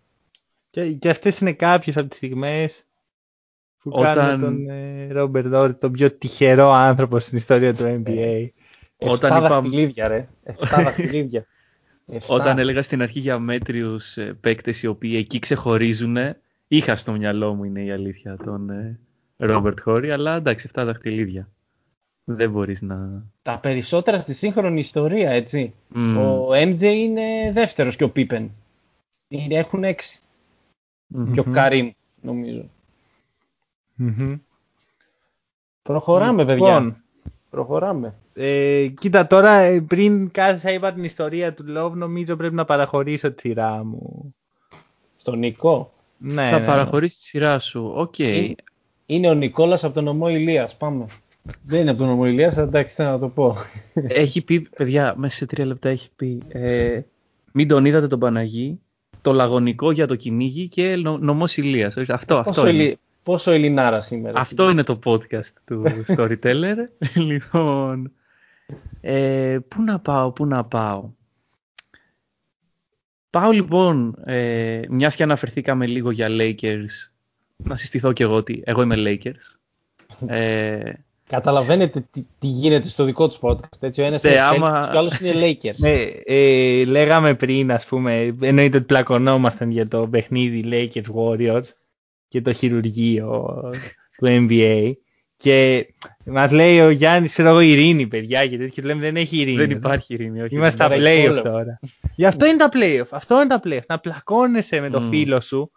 Και, και αυτές είναι κάποιες από τις στιγμές που Όταν... κάνουν τον Ρόμπερτ Δόρη τον πιο τυχερό άνθρωπο στην ιστορία του NBA. Ε, Όταν είπα... δαχτυλίδια ρε. Εφτά δαχτυλίδια. Όταν έλεγα στην αρχή για μέτριους ε, παίκτες οι οποίοι εκεί ξεχωρίζουν, είχα στο μυαλό μου είναι η αλήθεια τον Ρόμπερτ Χόρι, αλλά εντάξει, 7 δαχτυλίδια. Δεν μπορείς να... Τα περισσότερα στη σύγχρονη ιστορία, έτσι. Ο MJ είναι δεύτερος και ο Πίπεν. Έχουν έξι. Και ο Καρίμ, νομίζω. Προχωράμε, λοιπόν, παιδιά. Προχωράμε. Ε, κοίτα, τώρα ε, πριν κάθεσα είπα την ιστορία του Love, νομίζω πρέπει να παραχωρήσω τη σειρά μου. Στον Νικό. Ναι, θα ναι. παραχωρήσεις τη σειρά σου. Οκ. Okay. Είναι, ο Νικόλας από τον ομό Ηλίας. Πάμε. Δεν είναι από τον ομό Ηλίας, εντάξει, θέλω να το πω. Έχει πει, παιδιά, μέσα σε τρία λεπτά έχει πει, ε, μην τον είδατε τον Παναγί, το λαγωνικό για το κυνήγι και νο, νομός Ηλίας. Αυτό, αυτό είναι. Πόσο Ελληνάρα σήμερα. Αυτό είναι το podcast του Storyteller. λοιπόν, ε, πού να πάω, πού να πάω. Πάω λοιπόν, ε, μιας και αναφερθήκαμε λίγο για Lakers, να συστηθώ κι εγώ ότι εγώ είμαι Lakers. Ε, Καταλαβαίνετε τι, τι, γίνεται στο δικό τους podcast. Έτσι, ο ένας ναι, είναι άμα... και ο άλλος είναι Lakers. Ναι, ε, λέγαμε πριν, ας πούμε, εννοείται ότι πλακωνόμασταν για το παιχνίδι Lakers Warriors και το χειρουργείο του NBA. Και μας λέει ο Γιάννης, ξέρω εγώ, ειρήνη, παιδιά. Και τέτοιο λέμε δεν έχει ειρήνη. Δεν υπάρχει ειρήνη. Όχι, Είμαστε στα playoff τώρα. Γι' αυτό είναι τα playoff. Αυτό είναι τα playoff. Να πλακώνεσαι με το mm. φίλο σου.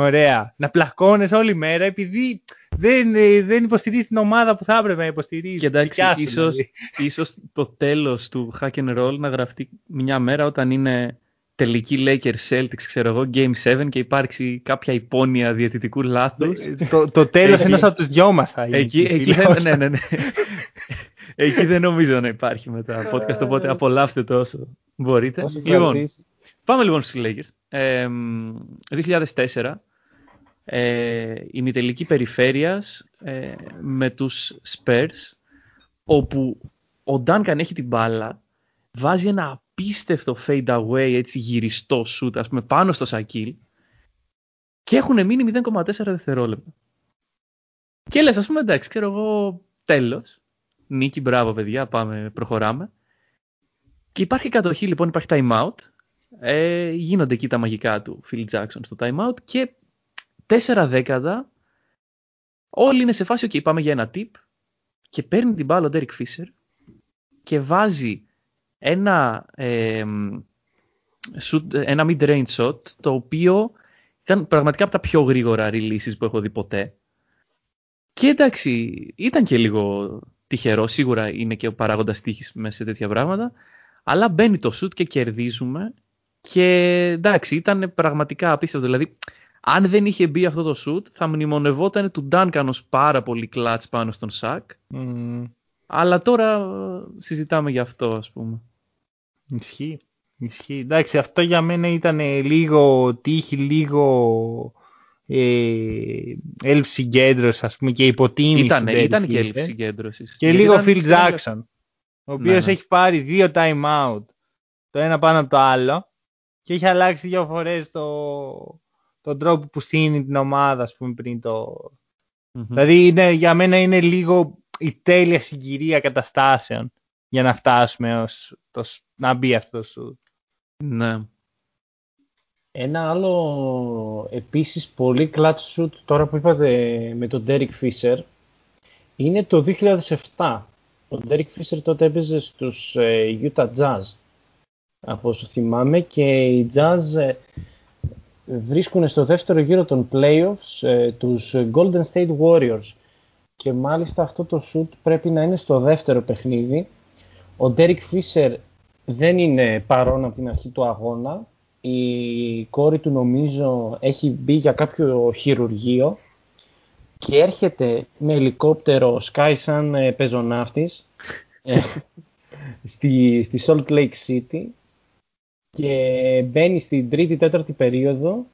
Ωραία. Να πλακώνεσαι όλη μέρα επειδή δεν, δεν υποστηρίζεις την ομάδα που θα έπρεπε να υποστηρίζεις. Και εντάξει, ίσως, δηλαδή. ίσως το τέλος του hack and roll να γραφτεί μια μέρα όταν είναι τελική Lakers Celtics, ξέρω εγώ, Game 7 και υπάρξει κάποια υπόνοια διαιτητικού λάθους. το, το τέλος ενός από τους δυο μας θα είναι. Εκεί, εκεί, δεν, ναι, ναι, ναι. εκεί δεν νομίζω να υπάρχει μετά podcast, οπότε απολαύστε το όσο μπορείτε. λοιπόν, πάμε λοιπόν στους Lakers. Ε, 2004 ε, ημιτελική περιφέρειας ε, με τους Spurs όπου ο Ντάνκαν έχει την μπάλα βάζει ένα απίστευτο fade away έτσι γυριστό shoot ας πούμε πάνω στο Σακίλ και έχουν μείνει 0,4 δευτερόλεπτα. Και λες ας πούμε εντάξει ξέρω εγώ τέλος. Νίκη μπράβο παιδιά πάμε προχωράμε. Και υπάρχει κατοχή λοιπόν υπάρχει time out. Ε, γίνονται εκεί τα μαγικά του Phil Jackson στο time out και 4 δέκατα όλοι είναι σε φάση ok πάμε για ένα tip και παίρνει την μπάλα ο Derek Fisher και βάζει ένα, ε, shoot, ένα mid-range shot το οποίο ήταν πραγματικά από τα πιο γρήγορα releases που έχω δει ποτέ. Και εντάξει, ήταν και λίγο τυχερό, σίγουρα είναι και ο παράγοντας τύχης μέσα σε τέτοια πράγματα, αλλά μπαίνει το shoot και κερδίζουμε και εντάξει, ήταν πραγματικά απίστευτο. Δηλαδή, αν δεν είχε μπει αυτό το shoot, θα μνημονευόταν του Duncan ως πάρα πολύ κλατς πάνω στον Σακ. Αλλά τώρα ε, συζητάμε για αυτό, ας πούμε. Ισχύει. Ισχύει. Εντάξει, αυτό για μένα ήταν λίγο τύχη, λίγο ε, έλλειψη συγκέντρωση, ας πούμε, και υποτίμηση. Ήταν, ήταν και έλλειψη συγκέντρωση. Και λίγο Phil Jackson, ο οποίος ναι, ναι. έχει πάρει δύο time out, το ένα πάνω από το άλλο, και έχει αλλάξει δύο φορές το, τον τρόπο που στείνει την ομάδα, ας πούμε, πριν το... Mm-hmm. Δηλαδή, είναι, για μένα είναι λίγο η τέλεια συγκυρία καταστάσεων για να φτάσουμε ως το, να μπει αυτό το σουτ. Ναι. Ένα άλλο επίσης πολύ clutch shoot τώρα που είπατε με τον Derek Fisher είναι το 2007. Ο Derek Fisher τότε έπαιζε στους ε, Utah Jazz από όσο θυμάμαι και οι Jazz ε, βρίσκουν στο δεύτερο γύρο των playoffs ε, τους Golden State Warriors και μάλιστα αυτό το shoot πρέπει να είναι στο δεύτερο παιχνίδι. Ο Derek Fisher δεν είναι παρόν από την αρχή του αγώνα. Η κόρη του νομίζω έχει μπει για κάποιο χειρουργείο και έρχεται με ελικόπτερο Sky σαν ε, πεζοναύτης ε, στη, στη Salt Lake City και μπαίνει στην τρίτη-τέταρτη περίοδο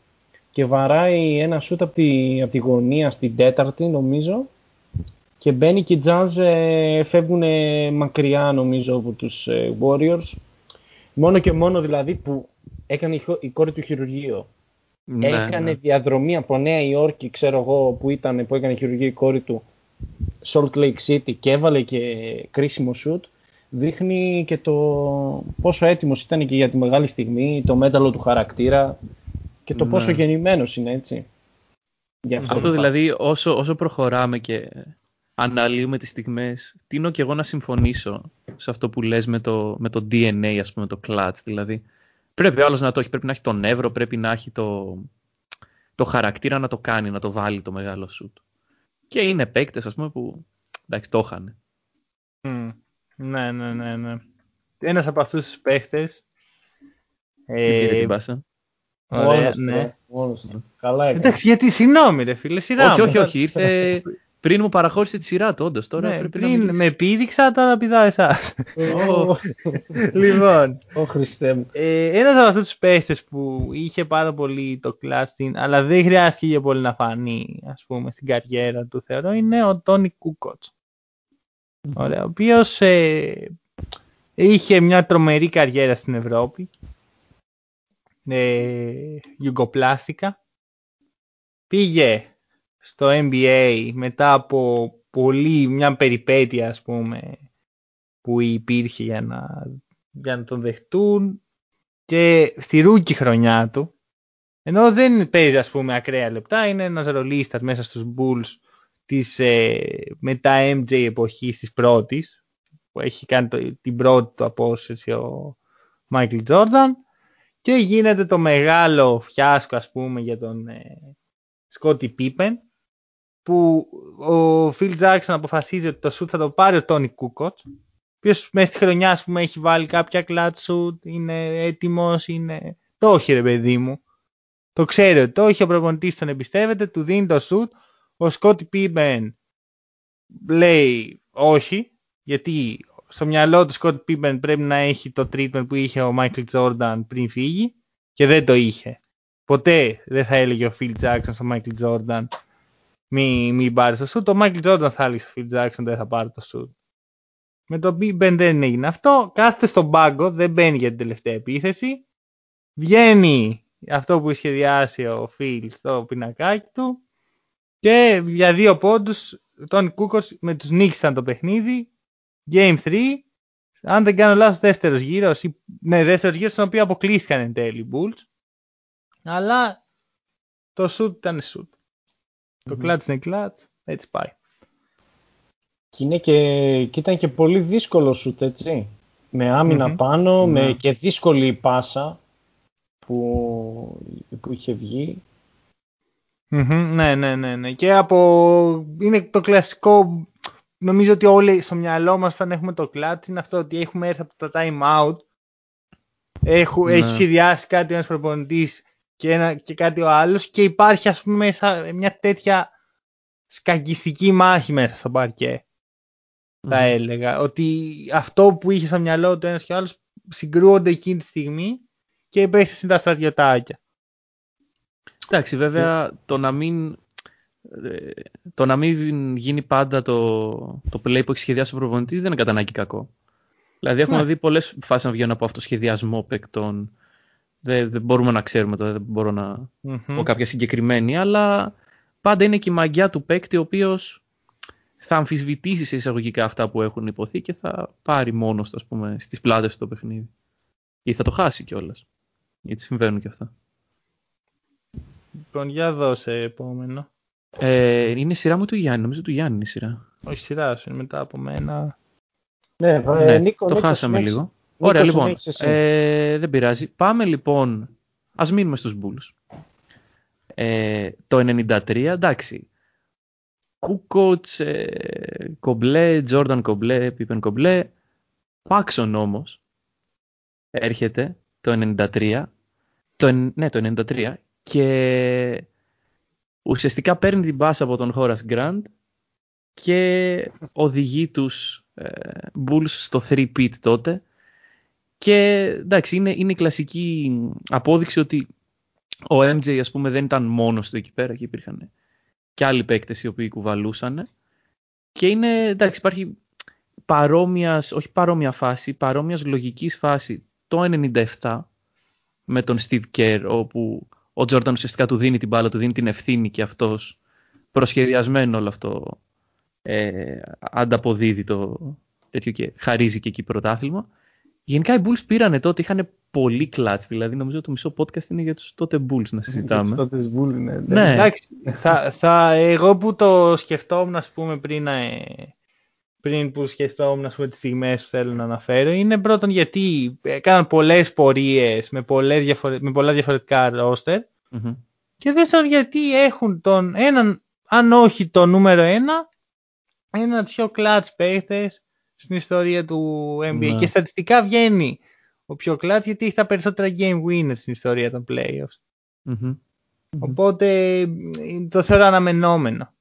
και βαράει ένα σούτ από τη, από τη γωνία στην τέταρτη νομίζω. Και μπαίνει και οι Jazz ε, φεύγουν μακριά νομίζω από τους ε, Warriors. Μόνο και μόνο δηλαδή που έκανε η, κόρη του χειρουργείο ναι, έκανε ναι. διαδρομή από Νέα Υόρκη ξέρω εγώ που ήταν που έκανε χειρουργείο η κόρη του Salt Lake City και έβαλε και κρίσιμο σουτ δείχνει και το πόσο έτοιμος ήταν και για τη μεγάλη στιγμή, το μέταλλο του χαρακτήρα και το πόσο ναι. γεννημένος είναι έτσι. αυτό, αυτό δηλαδή όσο, όσο προχωράμε και αναλύουμε τις στιγμές, τίνω και εγώ να συμφωνήσω σε αυτό που λες με το, με το DNA, ας πούμε, το clutch. Δηλαδή, πρέπει άλλος να το έχει, πρέπει να έχει τον νεύρο, πρέπει να έχει το, το χαρακτήρα να το κάνει, να το βάλει το μεγάλο σουτ. Και είναι παίκτες, ας πούμε, που εντάξει, το είχαν. Ναι, ναι, ναι, ναι. Ένας από αυτούς τους παίχτες. Ε, πήρε την πάσα. Ωραία, ναι. Καλά έκανε. Εντάξει, γιατί, συγγνώμη ρε φίλε, σειρά Όχι, όχι, όχι, ήρθε πριν μου παραχώρησε τη σειρά του, όντως. Τώρα ναι, πριν να με πήδηξα, τώρα πηδάω εσάς. λοιπόν, Ω Χριστέ μου. Ε, ένας από αυτούς τους παίχτες που είχε πάρα πολύ το κλάστιν, αλλά δεν χρειάστηκε για πολύ να φανεί, ας πούμε, στην καριέρα του, θεωρώ, είναι ο Τόνι Κούκοτς. Ωραία, ο οποίος ε, είχε μια τρομερή καριέρα στην Ευρώπη. Ε, Πήγε στο NBA μετά από πολύ μια περιπέτεια ας πούμε που υπήρχε για να, για να τον δεχτούν και στη rookie χρονιά του ενώ δεν παίζει ας πούμε ακραία λεπτά είναι ένας ρολίστας μέσα στους Bulls της ε, μετά MJ εποχής της πρώτης που έχει κάνει την πρώτη του απόσυρση ο Michael Jordan και γίνεται το μεγάλο φιάσκο ας πούμε για τον ε, Scottie Pippen που ο Phil Jackson αποφασίζει ότι το shoot θα το πάρει ο Tony Kukoc ο οποίος μέσα στη χρονιά ας πούμε έχει βάλει κάποια clutch shoot, είναι έτοιμος, είναι... Το όχι ρε παιδί μου. Το ξέρει ότι το όχι, ο προπονητής τον εμπιστεύεται, του δίνει το shoot ο Σκότ Πίμπεν λέει όχι, γιατί στο μυαλό του Σκότ Πίμπεν πρέπει να έχει το treatment που είχε ο Μάικλ Τζόρνταν πριν φύγει και δεν το είχε ποτέ δεν θα έλεγε ο Phil Jackson στο Michael Jordan μη, μη πάρει το σουτ. Το Michael Jordan θα έλεγε στο Phil Jackson δεν θα πάρει το σουτ. Με το Big Ben δεν έγινε αυτό. Κάθεται στον πάγκο, δεν μπαίνει για την τελευταία επίθεση. Βγαίνει αυτό που σχεδιάσει ο Phil στο πινακάκι του. Και για δύο πόντους, τον Κούκος με τους νίκησαν το παιχνίδι. Game 3. Αν δεν κάνω λάθος, δεύτερος γύρος. Ναι, δεύτερος γύρος, στον οποίο αποκλείστηκαν εν τέλει οι Bulls. Αλλά το shoot ήταν shoot. Mm-hmm. Το clutch είναι clutch. Έτσι πάει. Και, είναι και, και ήταν και πολύ δύσκολο σουτ, έτσι. Με άμυνα mm-hmm. πάνω, με και δύσκολη πάσα που, που είχε βγει. Mm-hmm. Ναι, ναι, ναι, ναι. Και από... είναι το κλασικό, νομίζω ότι όλοι στο μυαλό μας όταν έχουμε το κλάτ είναι αυτό ότι έχουμε έρθει από το time out, Έχω, ναι. έχει σχεδιάσει κάτι ένας προπονητής και, ένα, και κάτι ο άλλος και υπάρχει ας πούμε μέσα μια τέτοια σκαγκιστική μάχη μέσα στο παρκέ. Mm. Θα έλεγα ότι αυτό που είχε στο μυαλό του ένας και ο άλλος συγκρούονται εκείνη τη στιγμή και υπέστησαν τα στρατιωτάκια. Εντάξει, βέβαια το να μην ε, το να μην γίνει πάντα το, το play που έχει σχεδιάσει ο προπονητής δεν είναι κατά ανάγκη κακό. Δηλαδή έχουμε ναι. δει πολλές φάσεις να βγαίνουν από αυτό σχεδιασμό παικτών δεν, δεν μπορούμε να ξέρουμε τώρα, δεν μπορώ να mm πω κάποια συγκεκριμένη, αλλά πάντα είναι και η μαγιά του παίκτη ο οποίος θα αμφισβητήσει σε εισαγωγικά αυτά που έχουν υποθεί και θα πάρει μόνος του, πούμε, στις πλάτες το παιχνίδι. Ή θα το χάσει κιόλας. Γιατί συμβαίνουν και αυτά. Λοιπόν, για δώσε επόμενο. Ε, είναι η σειρά μου του Γιάννη, νομίζω του Γιάννη είναι η σειρά. Όχι σειρά σου, είναι μετά από μένα. Ναι, ναι Νίκο, το Νίκος, χάσαμε λίγο. Ωραία, λοιπόν. Ε, δεν πειράζει. Πάμε λοιπόν. Α μείνουμε στους Bulls. Ε, το 93, εντάξει. Κούκοτ, ε, Κομπλέ, Τζόρνταν Κομπλέ, Πίπεν Κομπλέ. Πάξον όμως έρχεται το 93. Το, ναι, το 93. Και ουσιαστικά παίρνει την μπάσα από τον Χόρας Γκραντ και οδηγεί τους ε, Bulls στο 3-pit τότε και εντάξει, είναι, είναι η κλασική απόδειξη ότι ο MJ ας πούμε δεν ήταν μόνος του εκεί πέρα και υπήρχαν και άλλοι παίκτες οι οποίοι κουβαλούσαν. Και είναι, εντάξει, υπάρχει παρόμοιας, όχι παρόμοια φάση, παρόμοιας λογικής φάση το 97 με τον Steve Kerr όπου ο Jordan ουσιαστικά του δίνει την μπάλα, του δίνει την ευθύνη και αυτός προσχεδιασμένο όλο αυτό ε, ανταποδίδει το τέτοιο και χαρίζει και εκεί πρωτάθλημα. Γενικά οι Bulls πήρανε τότε, είχαν πολύ κλατς, δηλαδή νομίζω το μισό podcast είναι για τους τότε Bulls να συζητάμε. Για τους τότε Bulls, ναι. ναι. ναι. Εντάξει, θα, θα, εγώ που το σκεφτόμουν, ας πούμε, πριν, ε, πριν που σκεφτόμουν, ας πούμε, τις στιγμές που θέλω να αναφέρω, είναι πρώτον γιατί έκαναν πολλές πορείες με, πολλές με πολλά διαφορετικά roster mm-hmm. και δεύτερον γιατί έχουν τον έναν, αν όχι το νούμερο ένα, ένα πιο κλατς παίχτες στην ιστορία του NBA. Ναι. Και στατιστικά βγαίνει ο πιο κλάτ γιατί έχει τα περισσότερα game winners στην ιστορία των playoffs. mm Οπότε το θεωρώ αναμενόμενο.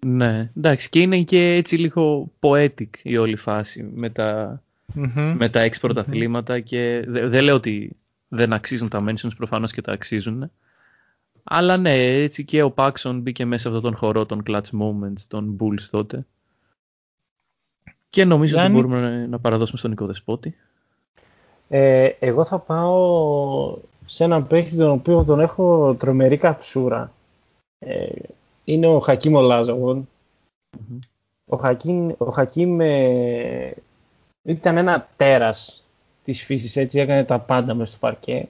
Ναι, εντάξει και είναι και έτσι λίγο poetic η όλη φάση με τα, mm-hmm. με τα έξι πρωταθλήματα και δεν λέω ότι δεν αξίζουν τα mentions, προφανώς και τα αξίζουν. Αλλά ναι, έτσι και ο Paxson μπήκε μέσα σε αυτόν τον χορό των clutch moments των Bulls τότε. Και νομίζω ότι μπορούμε να παραδώσουμε στον Νικό Δεσπότη. Ε, εγώ θα πάω σε έναν παίχτη τον οποίο τον έχω τρομερή καψούρα. Ε, είναι ο Χακίμ ο λαζογον Ο Χακίμ, ο Χακίμ ε, ήταν ένα τέρας της φύσης, έτσι έκανε τα πάντα μες στο παρκέ.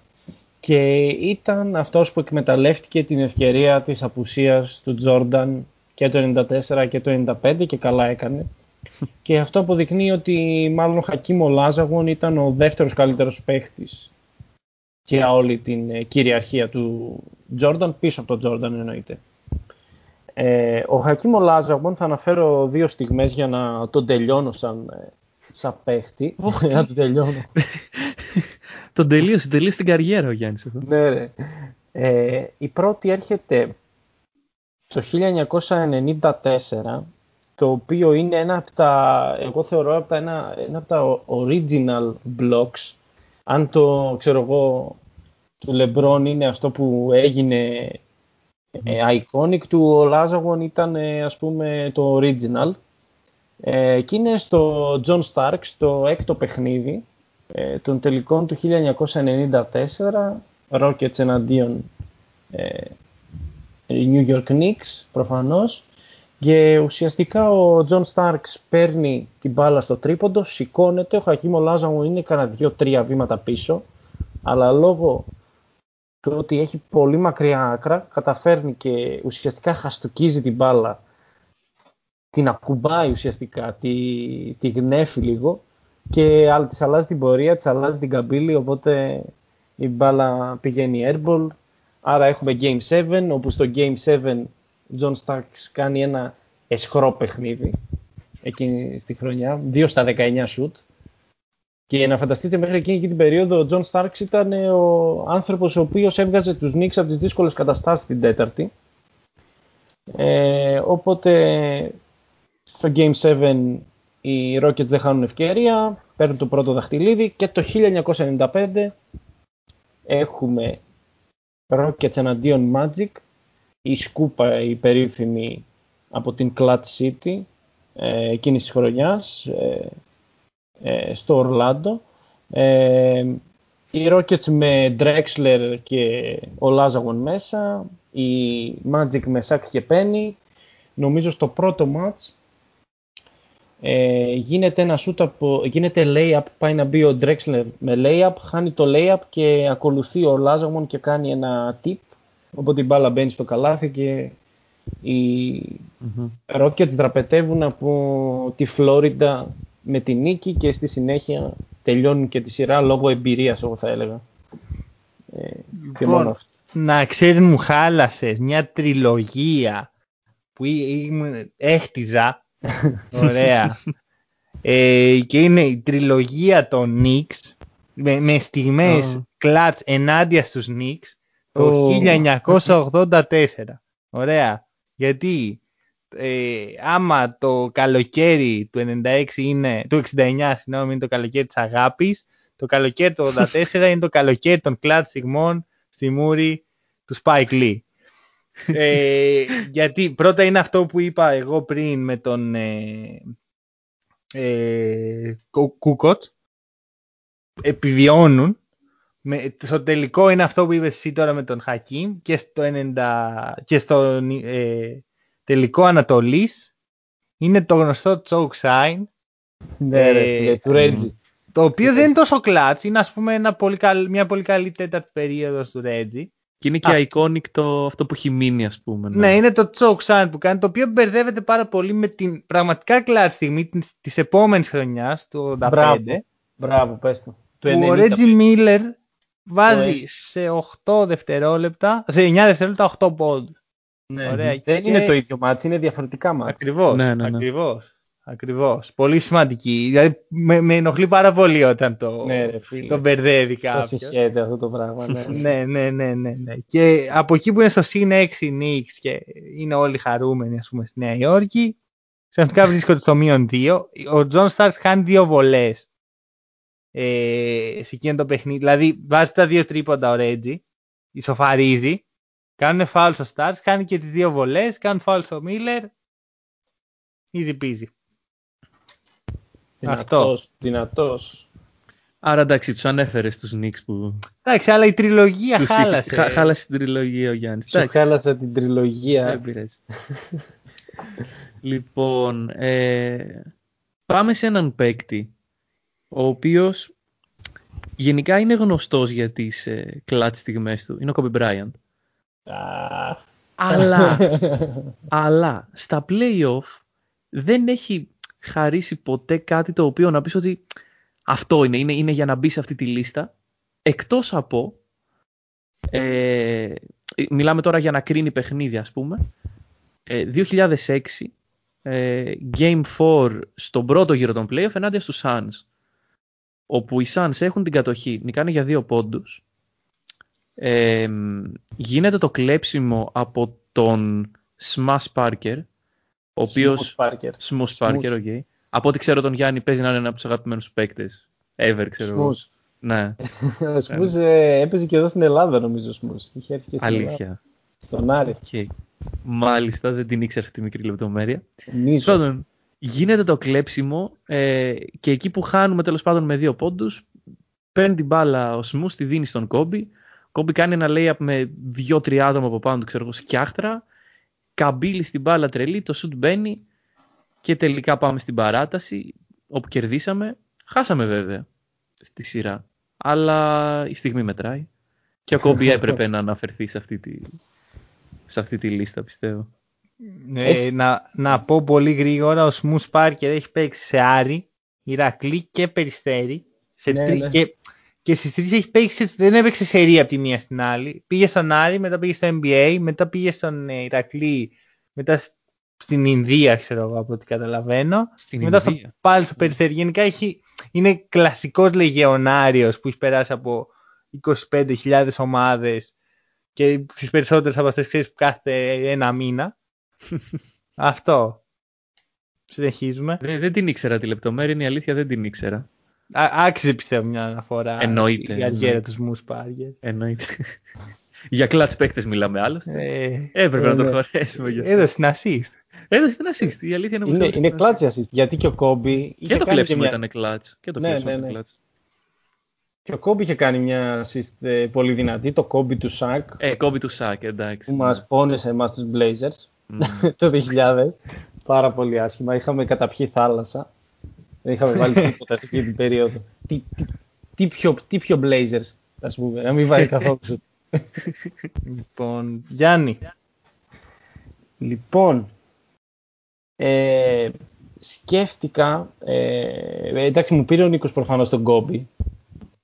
Και ήταν αυτός που εκμεταλλεύτηκε την ευκαιρία της απουσίας του Τζόρνταν και το 94 και το 95 και καλά έκανε. Και αυτό αποδεικνύει ότι μάλλον ο Χακίμ Λάζαγον ήταν ο δεύτερος καλύτερος παίχτης για όλη την ε, κυριαρχία του Τζόρνταν, πίσω από τον Τζόρνταν εννοείται. Ε, ο Χακίμ Λάζαγον θα αναφέρω δύο στιγμές για να τον τελειώνω σαν, ε, σαν παίχτη. να τον τελειώνω. τον τελείωσε, τελείωσε την καριέρα ο Γιάννης εδώ. Ναι, ρε. Ε, η πρώτη έρχεται το 1994 το οποίο είναι ένα από τα, εγώ θεωρώ από τα, ένα, ένα από τα original blocks, αν το ξέρω εγώ του LeBron είναι αυτό που έγινε ε, iconic, του ο Λάζαγον ήταν ε, ας πούμε το original. Ε, και είναι στο John Stark, στο έκτο παιχνίδι ε, των τελικών του 1994, Rockets εναντίον ε, New York Knicks προφανώς και ουσιαστικά ο John Starks παίρνει την μπάλα στο τρίποντο, σηκώνεται, ο Χακίμ Λάζαγο είναι κανένα δύο-τρία βήματα πίσω αλλά λόγω του ότι έχει πολύ μακριά άκρα καταφέρνει και ουσιαστικά χαστοκίζει την μπάλα την ακουμπάει ουσιαστικά, τη, τη γνέφει λίγο και της αλλάζει την πορεία, της αλλάζει την καμπύλη, οπότε η μπάλα πηγαίνει airball. Άρα έχουμε Game 7, όπου στο Game 7 John Starks κάνει ένα εσχρό παιχνίδι εκείνη στη χρονιά, 2 στα 19 shoot. Και να φανταστείτε μέχρι εκείνη την περίοδο ο John Starks ήταν ο άνθρωπος ο οποίος έβγαζε τους Knicks από τις δύσκολες καταστάσεις την τέταρτη. Ε, οπότε στο Game 7 οι Rockets δεν χάνουν ευκαιρία, παίρνουν το πρώτο δαχτυλίδι και το 1995 έχουμε Rockets εναντίον Magic, η σκούπα η περίφημη από την Clutch City ε, εκείνης της χρονιάς ε, ε, στο Ορλάντο. Ε, οι Rockets με Drexler και ο Λάζαγον μέσα, η Magic με Σάκ και Penny. Νομίζω στο πρώτο match ε, γίνεται ένα shoot από, γίνεται layup, πάει να μπει ο Drexler με layup, χάνει το layup και ακολουθεί ο Λάζαγμον και κάνει ένα tip, οπότε η μπάλα μπαίνει στο καλάθι και οι mm Rockets δραπετεύουν από τη Φλόριντα με τη νίκη και στη συνέχεια τελειώνουν και τη σειρά λόγω εμπειρίας, εγώ θα έλεγα. Ε, και μόνο λοιπόν, αυτό. Να ξέρεις μου χάλασες μια τριλογία που έχτιζα Ωραία. ε, και είναι η τριλογία των Knicks με, με στιγμές oh. κλατς ενάντια στους Knicks το 1984. Ωραία. Γιατί; Ε, άμα το καλοκαίρι του 96 είναι, του 69 συγγνώμη, είναι το καλοκαίρι της αγάπης, το καλοκαίρι του 84 είναι το καλοκαίρι των κλατ στιγμών στη μούρη του Spike Lee ε, γιατί πρώτα είναι αυτό που είπα εγώ πριν με τον ε, ε, Κούκοτς. Επιβιώνουν. Με, στο τελικό είναι αυτό που είπες εσύ τώρα με τον Χακίμ και στο, 90, και στο ε, τελικό Ανατολής είναι το γνωστό choke sign. Ναι, ρε, του Ρέτζι. Το οποίο δεν είναι τόσο κλάτς, είναι ας πούμε ένα πολύ μια πολύ καλή τέταρτη περίοδος του Ρέτζι. Και είναι και Α. iconic το, αυτό που έχει μείνει, ας πούμε. Ναι. ναι, είναι το choke sign που κάνει, το οποίο μπερδεύεται πάρα πολύ με την πραγματικά κλάρη στιγμή της επόμενης χρονιάς, του 85. Μπράβο, μπράβο πες το. ο Ρέτζι Μίλλερ βάζει σε 8 δευτερόλεπτα, σε 9 δευτερόλεπτα 8 πόντους. Ναι, Ωραία. Δεν και... είναι το ίδιο μάτι, είναι διαφορετικά μάτς. Ακριβώς, ναι, ναι, ναι. ακριβώς. Ακριβώς. Πολύ σημαντική. Δηλαδή με, με ενοχλεί πάρα πολύ όταν το, ναι, ρε, φίλε. το μπερδεύει κάποιος. συγχέεται αυτό το πράγμα. Ναι. ναι, ναι, ναι, ναι, ναι. Και από εκεί που είναι στο συν 6 Knicks και είναι όλοι χαρούμενοι ας πούμε στη Νέα Υόρκη, ξαφνικά βρίσκονται στο μείον 2. Ο Τζον Σταρκς χάνει δύο βολές ε, σε εκείνο το παιχνίδι. Δηλαδή βάζει τα δύο τρίποντα ο Ρέτζι, ισοφαρίζει, κάνουν φάουλ στο Starks, κάνει και τις δύο βολές, κάνουν φάουλ στο Μίλλερ. Easy peasy. Δυνατός, δυνατός. Άρα εντάξει, τους ανέφερες στους Νίξ που. Εντάξει, αλλά η τριλογία χάλασε. Χα, χάλασε την τριλογία ο Γιάννης. Σου χάλασε την τριλογία. Δεν λοιπόν, ε, πάμε σε έναν παίκτη, ο οποίος γενικά είναι γνωστός για τις ε, κλάτ στιγμές του. Είναι ο Κόμπι Μπράιαντ. Αλλά, αλλά στα play-off δεν έχει χαρίσει ποτέ κάτι το οποίο να πεις ότι αυτό είναι, είναι, είναι για να μπει σε αυτή τη λίστα. Εκτός από, ε, μιλάμε τώρα για να κρίνει παιχνίδι ας πούμε, 2006 ε, ε, Game 4 στον πρώτο γύρο των playoff ενάντια στους Suns όπου οι Suns έχουν την κατοχή, νικάνε για δύο πόντους ε, γίνεται το κλέψιμο από τον Smash Parker ο οποίο. Smooth Parker, okay. Από ό,τι ξέρω, τον Γιάννη παίζει να είναι ένα από τους αγαπημένους παίκτες. Ever, ξέρω. Smooth. Ναι. ο Σμούς ε, έπαιζε και εδώ στην Ελλάδα νομίζω ο Σμούς. Είχε έρθει και στην Αλήθεια. Ελλάδα. Στον Άρη. Okay. Μάλιστα, δεν την ήξερα αυτή τη μικρή λεπτομέρεια. Νομίζω. Πρώτον, γίνεται το κλέψιμο ε, και εκεί που χάνουμε τέλος πάντων με δύο πόντους, παίρνει την μπάλα ο Σμούς, τη δίνει στον Κόμπι. Κόμπι κάνει ένα layup με δύο-τρία άτομα από πάνω του, ξέρω εγώ, σκιάχτρα. Καμπύλη στην μπάλα τρελή, το σουτ μπαίνει και τελικά πάμε στην παράταση όπου κερδίσαμε. Χάσαμε βέβαια στη σειρά, αλλά η στιγμή μετράει. Και ο Κόμπι έπρεπε να αναφερθεί σε αυτή τη, σε αυτή τη λίστα, πιστεύω. Ε, να, να πω πολύ γρήγορα, ο Σμους Πάρκερ έχει παίξει σε Άρη, Ηρακλή και Περιστέρη. Σε Ναι, τρι... ναι. Και, και στις τρεις έχει παίξει, δεν έπαιξε σε ρία από τη μία στην άλλη. Πήγε στον Άρη, μετά πήγε στο NBA, μετά πήγε στον ε, Ηρακλή, μετά σ- στην Ινδία, ξέρω εγώ από ό,τι καταλαβαίνω. Στην μετά θα Ινδία. πάλι στο Περιστέρη. Γενικά έχει, είναι κλασικός λεγεωνάριος που έχει περάσει από 25.000 ομάδες και στις περισσότερες από αυτές ξέρεις που κάθεται ένα μήνα. Αυτό. Συνεχίζουμε. Δεν, δεν την ήξερα τη λεπτομέρεια, είναι η αλήθεια, δεν την ήξερα. Α, άξιζε πιστεύω μια αναφορά. Εννοείται, Η αργέρα εννοείται. του Μους Πάργερ. Εννοείται. Για κλατς παίκτες μιλάμε άλλωστε. Ε, Έπρεπε ε, να το ναι. χωρέσουμε γι' αυτό. έδωσε την assist. Έδωσε την assist. Η αλήθεια είναι πως Είναι, έδωσε είναι την assist. κλάτσι assist. Γιατί και ο Κόμπι. είχε Και το κάνει κλέψιμο μια- ήταν κλατς. Και το Ναι, κλέψιμο ναι, ήταν ναι. clutch. Και ο Κόμπι είχε κάνει μια assist ε, πολύ δυνατή, το Κόμπι του Σακ, Ε, κόμπι του Σάκ, εντάξει. που μας πόνεσε εμάς τους Blazers Μμ. το 2000. Πάρα πολύ άσχημα. Είχαμε καταπιεί θάλασσα. Δεν είχαμε βάλει τίποτα σε αυτή την περίοδο. Τι, τι, τι, πιο, τι πιο Blazers, ας πούμε, να μην βάλει καθόλου σου. Λοιπόν, Γιάννη. Λοιπόν, ε, σκέφτηκα, ε, εντάξει μου πήρε ο Νίκος προφανώς τον Κόμπι,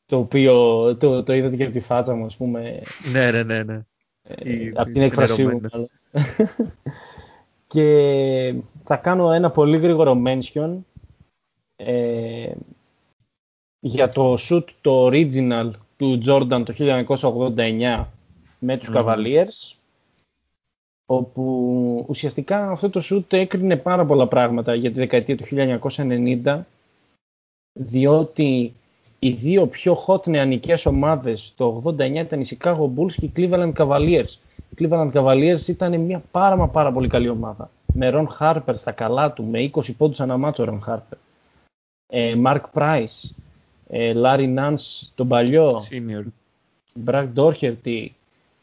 το οποίο το, το είδατε και από τη φάτσα μου, ας πούμε, Ναι, ναι, ναι. ναι. ε, Η- από την έκφρασή μου. ξενερωμένα. μάλλον. και θα κάνω ένα πολύ γρήγορο mention ε, για το shoot το original του Jordan το 1989 με τους Μμμ. Cavaliers όπου ουσιαστικά αυτό το shoot έκρινε πάρα πολλά πράγματα για τη δεκαετία του 1990 διότι οι δύο πιο hot νεανικές ομάδες το 89 ήταν οι Chicago Bulls και οι Cleveland Cavaliers. Οι Cleveland Cavaliers ήταν μια πάρα μα πάρα πολύ καλή ομάδα. Με Ron Harper στα καλά του, με 20 πόντους ανά μάτσο Ron Harper. Ε, Mark Price, ε, Larry Nance τον παλιό, Senior. Brad Doherty,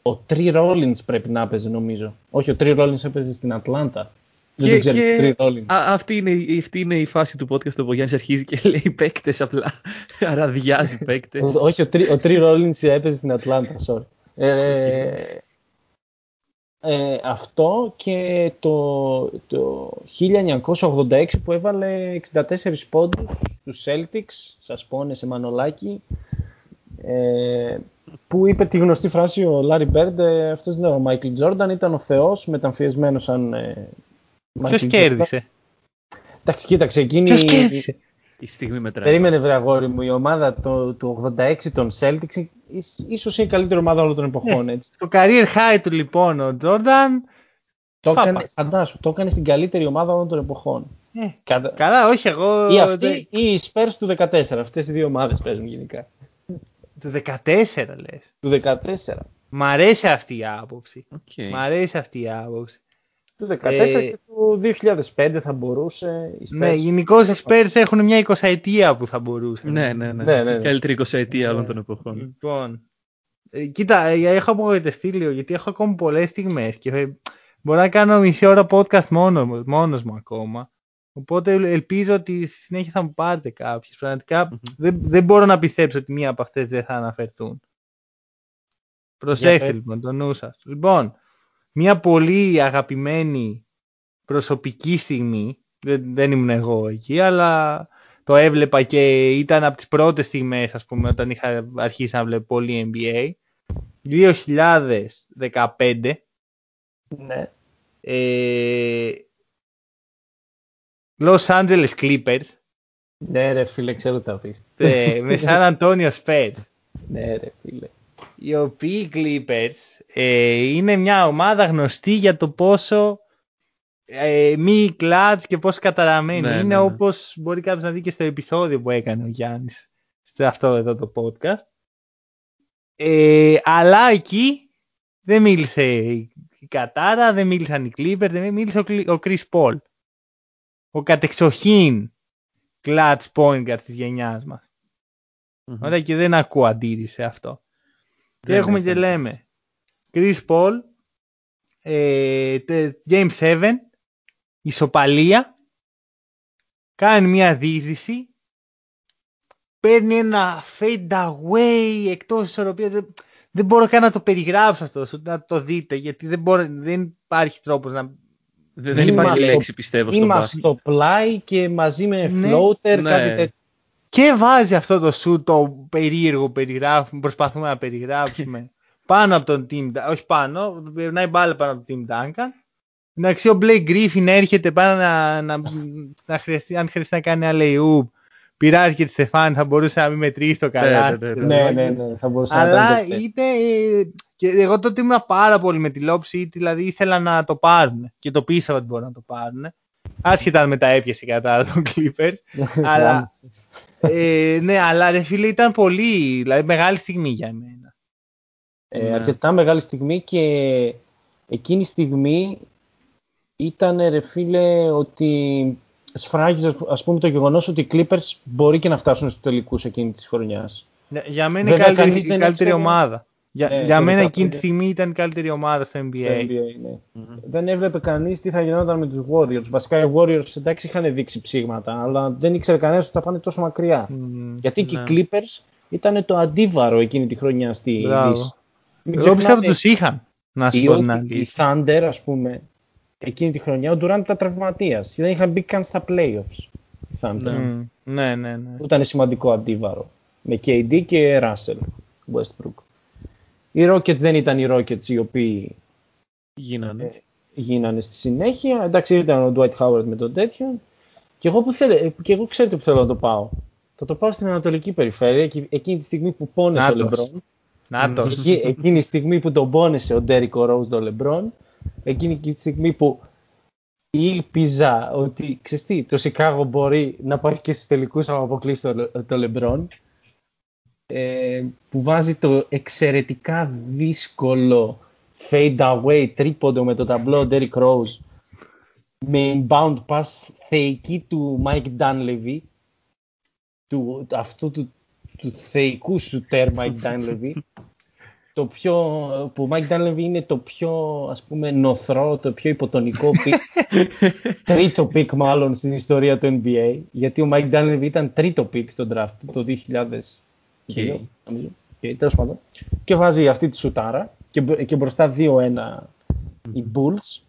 ο Tree Rollins πρέπει να έπαιζε νομίζω. Όχι, ο Tree Rollins έπαιζε στην Ατλάντα. Δεν Και- το ξέρει και- Tree Rollins. Α, αυτή, είναι, η- αυτή είναι η φάση του podcast όπου ο Γιάννης αρχίζει και λέει παίκτες απλά. Αραδιάζει παίκτες. Ο- Όχι, ο Tree, ο Tree Rollins έπαιζε στην Ατλάντα, sorry. Ε, ε, αυτό και το, το 1986 που έβαλε 64 πόντους στους Celtics, σας πόνεσε Μανωλάκη, ε, που είπε τη γνωστή φράση ο Λάρι Μπέρντ, ε, αυτός δεν είναι ο Μάικλ Τζόρνταν, ήταν ο θεός μεταμφιεσμένος σαν ε, Ποιος Michael Jordan. κέρδισε; Εντάξει, κοίταξε, εκείνη... Ποιος κέρδισε; Η στιγμή μετράει. Περίμενε βρε αγόρι μου, η ομάδα το, του 86 των Celtics ίσ- ίσως είναι η καλύτερη ομάδα όλων των εποχών, έτσι. Το career high του λοιπόν ο Τζόρνταν. Το Φάπας. έκανε, φαντάσου, το έκανε στην καλύτερη ομάδα όλων των εποχών. Ε, Κατα... καλά, όχι εγώ. Ή αυτή δεν- ή οι Spurs του 14. Αυτές οι δύο ομάδες παίζουν γενικά. Του 14 λες. Του 14. Μ' αρέσει αυτή η άποψη. Οκ. Μ' αρέσει αυτή η άποψη. Του 14 Ε, και του 2005 θα μπορούσε οι Spurs. Ναι, γενικώ οι Spurs έχουν μια 20 ετία που θα μπορούσαν. Ναι, ναι, ναι. Ναι, ναι, ναι. Καλύτερη 20 ετία όλων των εποχών. Λοιπόν. ε, κοίτα, ε, έχω απογοητευτεί λίγο γιατί έχω ακόμη πολλές στιγμές και ε, μπορώ να κάνω μισή ώρα podcast μόνο, μου- μόνος μου ακόμα. Οπότε ελ- ελπίζω ότι στη συνέχεια θα μου πάρετε κάποιες. Πραγματικά Μμμ. δεν, δεν μπορώ να πιστέψω ότι μία από αυτές δεν θα αναφερθούν. Προσέξτε πες. λοιπόν το νου σας. Λοιπόν, μία πολύ αγαπημένη προσωπική στιγμή, δεν, δεν ήμουν εγώ εκεί, αλλά το έβλεπα και ήταν από τις πρώτες στιγμές, ας πούμε, όταν είχα αρχίσει να βλέπω πολύ NBA. 2015, Ναι. ε, Los Angeles Clippers, ναι, ρε φίλε, ξέρω τι θα πεις. ε, με San Antonio Spurs. Ναι, ρε φίλε. Οι οποίοι Clippers ε, είναι μια ομάδα γνωστή για το πόσο ε, μη κλατς και πόσο καταραμένη. Ναι, είναι ναι, ναι. όπως μπορεί κάποιος να δει και στο επεισόδιο που έκανε ο Γιάννης σε αυτό εδώ το podcast. Ε, αλλά εκεί δεν μίλησε η Κατάρα, δεν μίλησαν οι Clippers, δεν μίλησε ο, ο Chris Paul. Ο κατεξοχήν clutch point της γενιάς μας. Mm-hmm. Ωραία και δεν ακούω αντίρρηση σε αυτό. Και έχουμε και λέμε Chris Paul, ε, Game 7, ισοπαλία, κάνει μια δίζηση, παίρνει ένα fade away εκτός ισορροπίας. Δεν, δεν μπορώ καν να το περιγράψω αυτό, να το δείτε, γιατί δεν, μπορεί, δεν υπάρχει τρόπος να... Δεν, δεν υπάρχει λέξη πιστεύω στο μπάσκετ. στο πλάι και μαζί με ναι, floater, ναι. κάτι τέτοιο. Και βάζει αυτό το σου το περίεργο περιγράφουμε, προσπαθούμε να περιγράψουμε πάνω από τον Team όχι πάνω, περνάει μπάλα πάνω από τον Team Duncan. Εντάξει, ο Blake Griffin έρχεται πάνω να, να, να χρειαστεί, αν χρειαστεί να κάνει alley πειράζει και τη Στεφάνη, θα μπορούσε να μην μετρήσει το καλά. Ναι, ναι, ναι, ναι, ναι, θα μπορούσε Αλλά να είτε. Και εγώ τότε ήμουν πάρα πολύ με τη λόψη, δηλαδή ήθελα να το πάρουν και το πίστευα ότι μπορούν να το πάρουν. Άσχετα με τα έπιασε κατά τον Clippers. αλλά, ε, ναι, αλλά ρε φίλε ήταν πολύ, δηλαδή μεγάλη στιγμή για εμένα. Ε, ναι. Αρκετά μεγάλη στιγμή και εκείνη η στιγμή ήταν ρε φίλε ότι σφράγιζε ας πούμε το γεγονός ότι οι Clippers μπορεί και να φτάσουν στους τελικούς εκείνη της χρονιάς. Ναι, για μένα είναι η καλύτερη, καλύτερη ομάδα. Για, ναι, για μένα εκείνη τη στιγμή ήταν η καλύτερη ομάδα στο NBA. Στο NBA ναι. mm-hmm. Δεν έβλεπε κανείς τι θα γινόταν με τους Warriors. Βασικά οι Warriors εντάξει είχαν δείξει ψήγματα, αλλά δεν ήξερε κανένας ότι θα πάνε τόσο μακριά. Mm, Γιατί και οι ναι. Clippers ήταν το αντίβαρο εκείνη τη χρονιά στη Δύση. Εγώ πιστεύω ότι τους είχαν. Να σου πω Η Thunder, ας πούμε, εκείνη τη χρονιά ο Durant ήταν τραυματίας. Δεν είχαν μπει καν στα playoffs. Η Thunder. Ναι, ναι, ναι. ναι. Ήταν σημαντικό αντίβαρο. Με KD και Russell Westbrook. Οι Rockets δεν ήταν οι Rockets οι οποίοι γίνανε; Ε, γίνανε στη συνέχεια. Εντάξει, ήταν ο Dwight Howard με τον τέτοιο. Και εγώ, που θέλε, και εγώ ξέρετε που θέλω να το πάω. Θα το πάω στην Ανατολική Περιφέρεια, εκείνη τη στιγμή που πόνεσε ο Λεμπρόν. Εκεί, εκείνη τη στιγμή που τον πόνεσε ο Ντέρικο Ρόουζ τον Λεμπρόν. Εκείνη τη στιγμή που ήλπιζα ότι ξέρεις το Σικάγο μπορεί να πάει και στους τελικούς να αποκλείσει το, το Λεμπρόν ε, που βάζει το εξαιρετικά δύσκολο fade away τρίποντο με το ταμπλό Derrick Rose με inbound pass θεϊκή του Mike Dunleavy του, αυτού του, του θεϊκού σουτέρ Mike Dunleavy. Το πιο, που ο Mike Dunleavy είναι το πιο ας πούμε νωθρό, το πιο υποτονικό pick τρίτο pick μάλλον στην ιστορία του NBA γιατί ο Mike Dunleavy ήταν τρίτο pick στο draft το 2000 και, και, τέλος πάντων. και βάζει αυτή τη σουτάρα και, και μπροστά 2-1 οι Bulls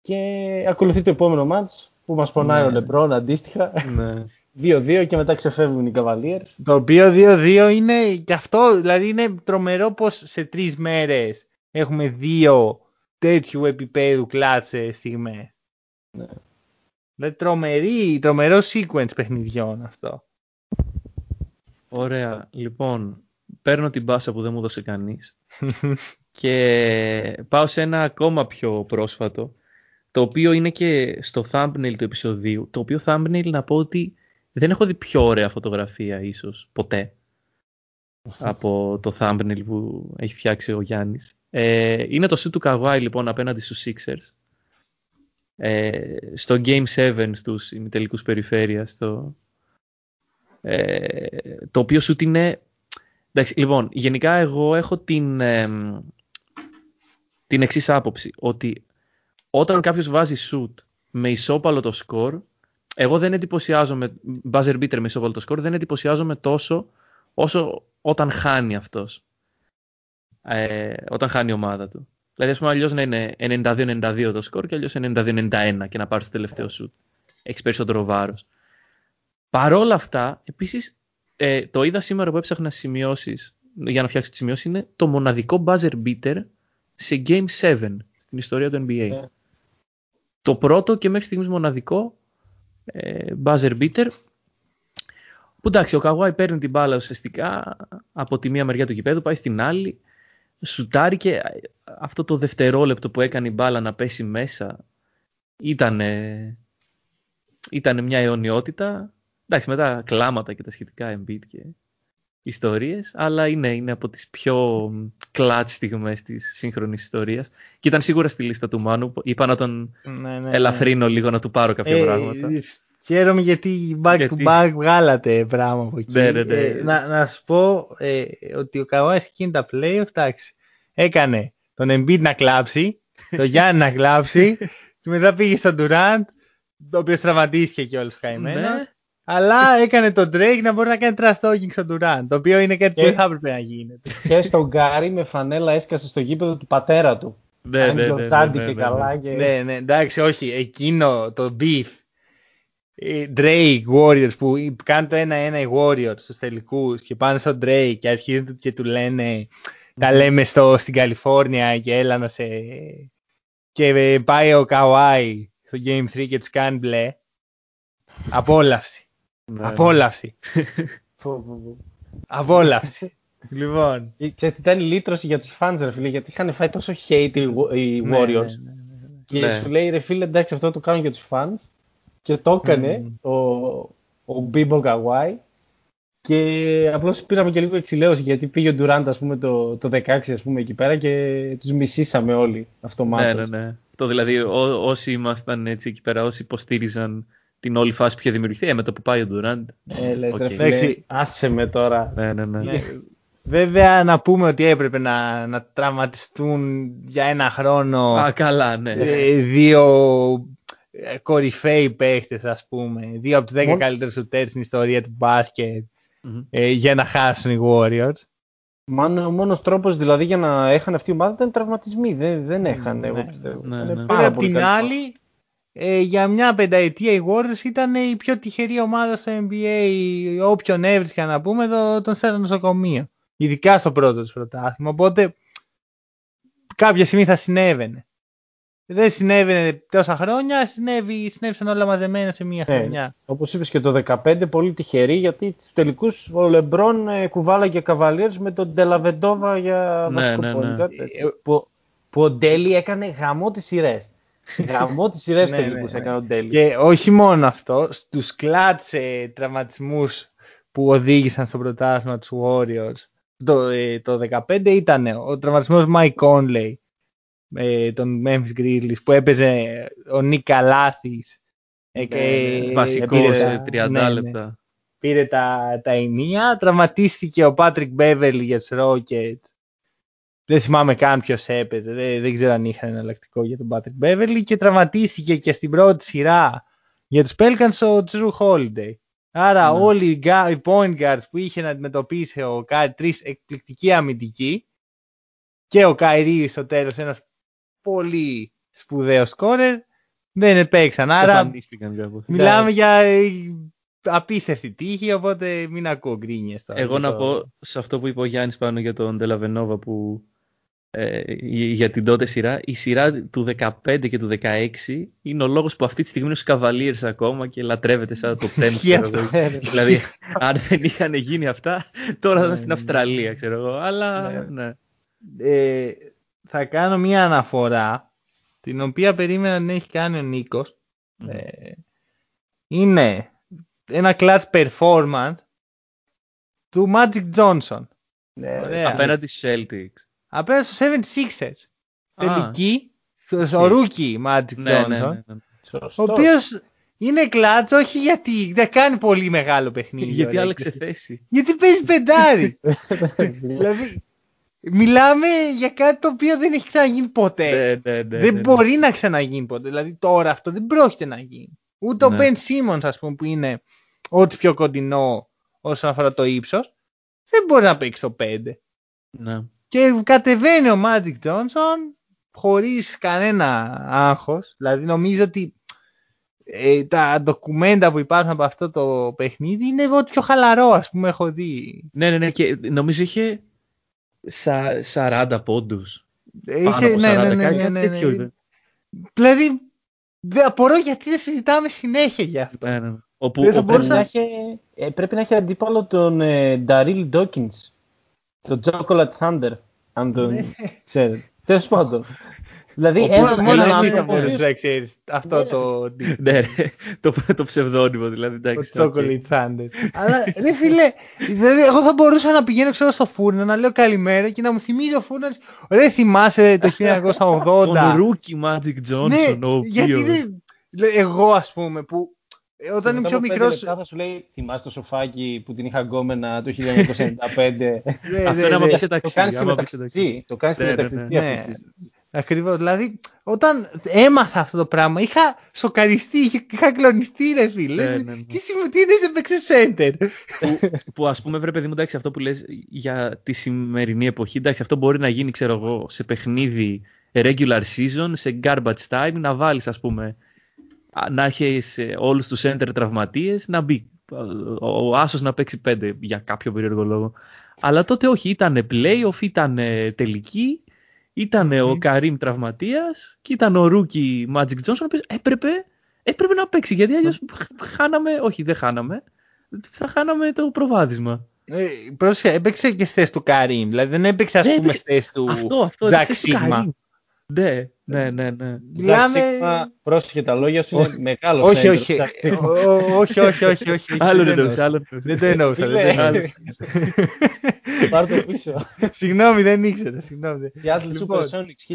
και ακολουθεί το επόμενο ματς που μας πονάει ναι. ο Λεμπρόν αντίστοιχα. Ναι. 2-2 και μετά ξεφεύγουν οι Cavaliers. Το οποίο 2-2 είναι και αυτό, δηλαδή είναι τρομερό πως σε τρεις μέρες έχουμε δύο τέτοιου επίπεδου κλάτσε στιγμές. Ναι. Δηλαδή τρομερή, τρομερό sequence παιχνιδιών αυτό. Ωραία. Λοιπόν, παίρνω την μπάσα που δεν μου δώσε κανείς και πάω σε ένα ακόμα πιο πρόσφατο, το οποίο είναι και στο thumbnail του επεισοδίου, το οποίο thumbnail να πω ότι δεν έχω δει πιο ωραία φωτογραφία ίσως ποτέ από το thumbnail που έχει φτιάξει ο Γιάννης. Ε, είναι το σου του Καβάη λοιπόν απέναντι στους Sixers. Ε, στο Game 7 στους ημιτελικούς περιφέρειας στο, ε, το οποίο σου είναι... Εντάξει, λοιπόν, γενικά εγώ έχω την, ε, την εξής άποψη, ότι όταν κάποιος βάζει shoot με ισόπαλο το score, εγώ δεν εντυπωσιάζομαι, buzzer beater με ισόπαλο το score, δεν εντυπωσιάζομαι τόσο όσο όταν χάνει αυτός. Ε, όταν χάνει η ομάδα του. Δηλαδή, ας πούμε, αλλιώς να είναι 92-92 το σκορ και αλλιώς 92-91 και να πάρεις το τελευταίο shoot. Έχεις περισσότερο βάρος. Παρόλα αυτά, επίσης, ε, το είδα σήμερα που έψαχνα σημειώσεις, για να φτιάξω τις σημειώσεις, είναι το μοναδικό buzzer beater σε Game 7 στην ιστορία του NBA. Ναι. Το πρώτο και μέχρι στιγμής μοναδικό ε, buzzer beater που εντάξει, ο Καγουάι παίρνει την μπάλα ουσιαστικά από τη μία μεριά του κηπέδου, πάει στην άλλη, σουτάρει και αυτό το δευτερόλεπτο που έκανε η μπάλα να πέσει μέσα ήταν, ήταν μια αιωνιότητα εντάξει, μετά κλάματα και τα σχετικά Embiid και ιστορίες, αλλά είναι, είναι από τις πιο κλάτ στιγμές της σύγχρονης ιστορίας. Και ήταν σίγουρα στη λίστα του Μάνου. Είπα να τον ναι, ναι, ελαφρύνω λίγο, να του πάρω κάποια ε, πράγματα. Χαίρομαι γιατί back γιατί... to back βγάλατε πράγμα από εκεί. Ναι, ναι, ναι. Ε, να, να σου πω ε, ότι ο Καουάι σε εκείνη τα play, εντάξει, έκανε τον Embiid να κλάψει, τον Γιάννη να κλάψει και μετά πήγε στον Durant, το οποίος τραυματίστηκε και όλος χαημένος. Ναι. Αλλά έκανε τον Drake να μπορεί να κάνει trash talking στον Durant, το οποίο είναι κάτι που δεν θα έπρεπε να γίνεται. Και στον Γκάρι με φανέλα έσκασε στο γήπεδο του πατέρα του. Ναι, ναι, ναι, ναι, ναι, και καλά. Και... Ναι, ναι, εντάξει, όχι, εκείνο το beef Drake Warriors που κάνουν το ένα-ένα οι Warriors στους τελικούς και πάνε στον Drake και αρχίζουν και του λένε τα λέμε στο, στην Καλιφόρνια και έλα να σε... και πάει ο Καουάι στο Game 3 και τους κάνει μπλε. Απόλαυση. Ναι. Απόλαυση. Απόλαυση. Λοιπόν. Και ήταν η λύτρωση για τους fans ρε φίλε γιατί είχαν φάει τόσο hate οι ναι, Warriors. Ναι, και σου λέει ρε φίλε εντάξει αυτό το κάνουν για τους fans και το έκανε mm. ο, ο Μπίμπο Καουάι και απλώς πήραμε και λίγο εξηλαίωση γιατί πήγε ο Ντουράντα πούμε, το, το 16 ας πούμε, εκεί πέρα και τους μισήσαμε όλοι αυτομάτως. Ναι, ναι, ναι. Το δηλαδή ό, όσοι ήμασταν έτσι εκεί πέρα, όσοι υποστήριζαν την όλη φάση που είχε δημιουργηθεί, ε, με το που πάει ο Ντουράντ. Ε, λες, okay. ρε, άσε με τώρα. Ναι, ναι, ναι. ναι. Βέβαια να πούμε ότι έπρεπε να, να τραυματιστούν για ένα χρόνο Α, καλά, ναι. Ε, δύο ε, κορυφαίοι παίχτες ας πούμε, δύο από τους δέκα καλύτερους σουτέρς στην ιστορία του μπασκετ ε, για να χάσουν οι Warriors. Μάλλον ο μόνος τρόπος δηλαδή για να έχαν αυτή η ομάδα ήταν τραυματισμοί, δεν, δεν έχαν ναι, εγώ πιστεύω. Ναι, ναι. Απ' την άλλη, ε, για μια πενταετία οι Warriors ήταν η πιο τυχερή ομάδα στο NBA, όποιον έβρισκαν να πούμε, το, τον στέλνουν νοσοκομείο. Ειδικά στο πρώτο του πρωτάθλημα, οπότε κάποια στιγμή θα συνέβαινε δεν συνέβαινε τόσα χρόνια, συνέβη, συνέβησαν όλα μαζεμένα σε μία ναι, χρονιά. Όπως είπες και το 2015 πολύ τυχερή γιατί στους τελικούς ο Λεμπρόν ε, κουβάλαγε καβαλιέρς με τον Ντελαβεντόβα για ναι, βασικό ναι, ναι. Ε, που, που ο Ντέλη έκανε γαμό τις σειρές. Γαμό τις σειρές ναι, τελικούς ναι, έκανε ο Ντέλη. Και όχι μόνο αυτό, στους κλάτσε τραυματισμούς που οδήγησαν στο πρωτάθλημα τους Warriors το, ε, το 2015 ήταν ο τραυματισμός Mike Conley ε, των Memphis Grizzlies που έπαιζε ο Νίκα Λάθης. Ε, ναι, βασικός, 30 ναι, ναι, λεπτά. Πήρε τα, τα ενία, τραυματίστηκε ο Patrick Beverly για τους Rockets. Δεν θυμάμαι καν ποιος έπαιζε, δεν, δεν ξέρω αν είχαν εναλλακτικό για τον Patrick Beverly και τραυματίστηκε και στην πρώτη σειρά για τους Pelicans ο Jrue Holiday. Άρα ναι. όλοι οι point guards που είχε να αντιμετωπίσει ο Κάρι, τρεις εκπληκτικοί αμυντικοί και ο Kyrie στο τέλος ένας πολύ σπουδαίος σκόρερ. Δεν έπαιξαν. Άρα μιλάμε για απίστευτη τύχη, οπότε μην ακούω γκρίνιες. Εγώ να πω σε αυτό που είπε ο Γιάννης πάνω για τον Dellavedova που ε, για την τότε σειρά. Η σειρά του 15 και του 16 είναι ο λόγος που αυτή τη στιγμή είναι στους Cavaliers ακόμα και λατρεύεται σαν το 10. δηλαδή, αν δεν είχαν γίνει αυτά, τώρα θα ήταν στην ναι, ναι, Αυστραλία, ξέρω εγώ. Αλλά, ναι. ναι. Ε, θα κάνω μία αναφορά, την οποία περίμενα να έχει κάνει ο Νίκος. Ε, είναι ένα clutch performance του Magic Johnson. Ναι, απέναντι στους Celtics. Απέναντι στους 76ers. Τελική, στο rookie Magic ναι, ναι, Johnson. Ναι, ο οποίος είναι clutch όχι γιατί δεν κάνει πολύ μεγάλο παιχνίδι. γιατί άλλαξε θέση. Γιατί παίζει πεντάρι. δηλαδή Μιλάμε για κάτι το οποίο δεν έχει ξαναγίνει ποτέ. Ναι, ναι, ναι, δεν μπορεί να ξαναγίνει ποτέ. Δηλαδή τώρα αυτό δεν πρόκειται να γίνει. Ούτε ο Ben Simmons, ας πούμε, που είναι ό,τι πιο κοντινό όσον αφορά το ύψος, δεν μπορεί να παίξει το 5. Ναι. Και κατεβαίνει ο Magic Johnson χωρίς κανένα άγχος. Δηλαδή νομίζω ότι ε, τα ντοκουμέντα που υπάρχουν από αυτό το παιχνίδι είναι ό,τι πιο χαλαρό, ας πούμε, έχω δει. Ναι, ναι, ναι. Και νομίζω είχε Σα, 40 πόντους. Είχε, ναι, 40, ναι, ναι, ναι, ναι, ναι. Δηλαδή, δεν απορώ γιατί δεν συζητάμε συνέχεια για αυτό. Ναι, ναι. Όπου, δεν θα μπορούσα... να έχει, ε, πρέπει να έχει αντίπαλο τον ε, Darryl Dawkins, τον Chocolate Thunder, αν τον ναι. ξέρετε. Τέλος πάντων. Δηλαδή, Όπου ένα, μόνο έναν εσύ θα άνθρωπο. μπορούσε να ξέρει αυτό το. ναι, ρε, το, το ψευδόνυμο δηλαδή. Το Εντάξει, οκ. Chocolate Thunder. Αλλά ρε φίλε, δηλαδή εγώ θα μπορούσα να πηγαίνω ξέρω στο φούρνο να λέω καλημέρα και να μου θυμίζει ο φούρνος Ρε θυμάσαι το 1980. Τον Ρούκι Magic Johnson, ναι, ο γιατί οποίος... δεν. λέ- Εγώ ας πούμε που ε, όταν είμαι πιο μικρό. Θα σου λέει, θυμάσαι το σοφάκι που την είχα γκόμενα το 1995. Αυτό είναι άμα πεις σε το ταξί. κάνεις και άμα με πεις σε ταξί. ταξιτζή. Το κάνεις και Ναι, με ναι, ταξιτζή ναι. αυτή Ναι. τη συζήτηση. Ακριβώς. Δηλαδή, όταν έμαθα αυτό το πράγμα, είχα σοκαριστεί, είχα, είχα κλονιστεί, ρε φίλε. Ναι, ναι, ναι. Τι σημαίνει, τι είναι σε παίξε center; που ας πούμε βρε παιδί μου εντάξει αυτό που λες για τη σημερινή εποχή εντάξει αυτό μπορεί να γίνει ξέρω εγώ σε παιχνίδι regular season σε garbage time να βάλεις ας πούμε α, να έχεις ε, όλους τους center τραυματίες να μπει ο, ο Άσος να παίξει πέντε για κάποιο περίεργο λόγο αλλά τότε όχι ήταν playoff ήταν τελική ήταν ο Καρίμ τραυματίας και ήταν ο Ρούκι Magic Johnson ο οποίος έπρεπε, έπρεπε να παίξει γιατί αλλιώς χ- χάναμε, όχι δεν χάναμε θα χάναμε το προβάδισμα. Ε, πρόσεχε, έπαιξε και στη θέση του Καρύμ. Δηλαδή δεν έπαιξε, ας Ναι, πούμε, έπαιξε- στη θέση του Αυτό, αυτό. Τζακ έπαιξε στο Σίγμα. Καρύμ. Ναι, ναι, ναι, ναι. Jack Μιλάμε. Sigma, πρόσεχε τα λόγια σου, είναι μεγάλος Όχι, center, όχι. Jack Sigma. Ο- ο- Όχι, όχι, όχι. όχι, όχι, Άλλο δεν δεν εννοούσα, εννοούσα. άλλο. Δεν το εννοούσα. δεν το Φίλε, εννοούσα. Πάρ' το πίσω. Συγγνώμη, δεν ήξερα. Συγγνώμη. Seattle Λοιπόν. Supersonics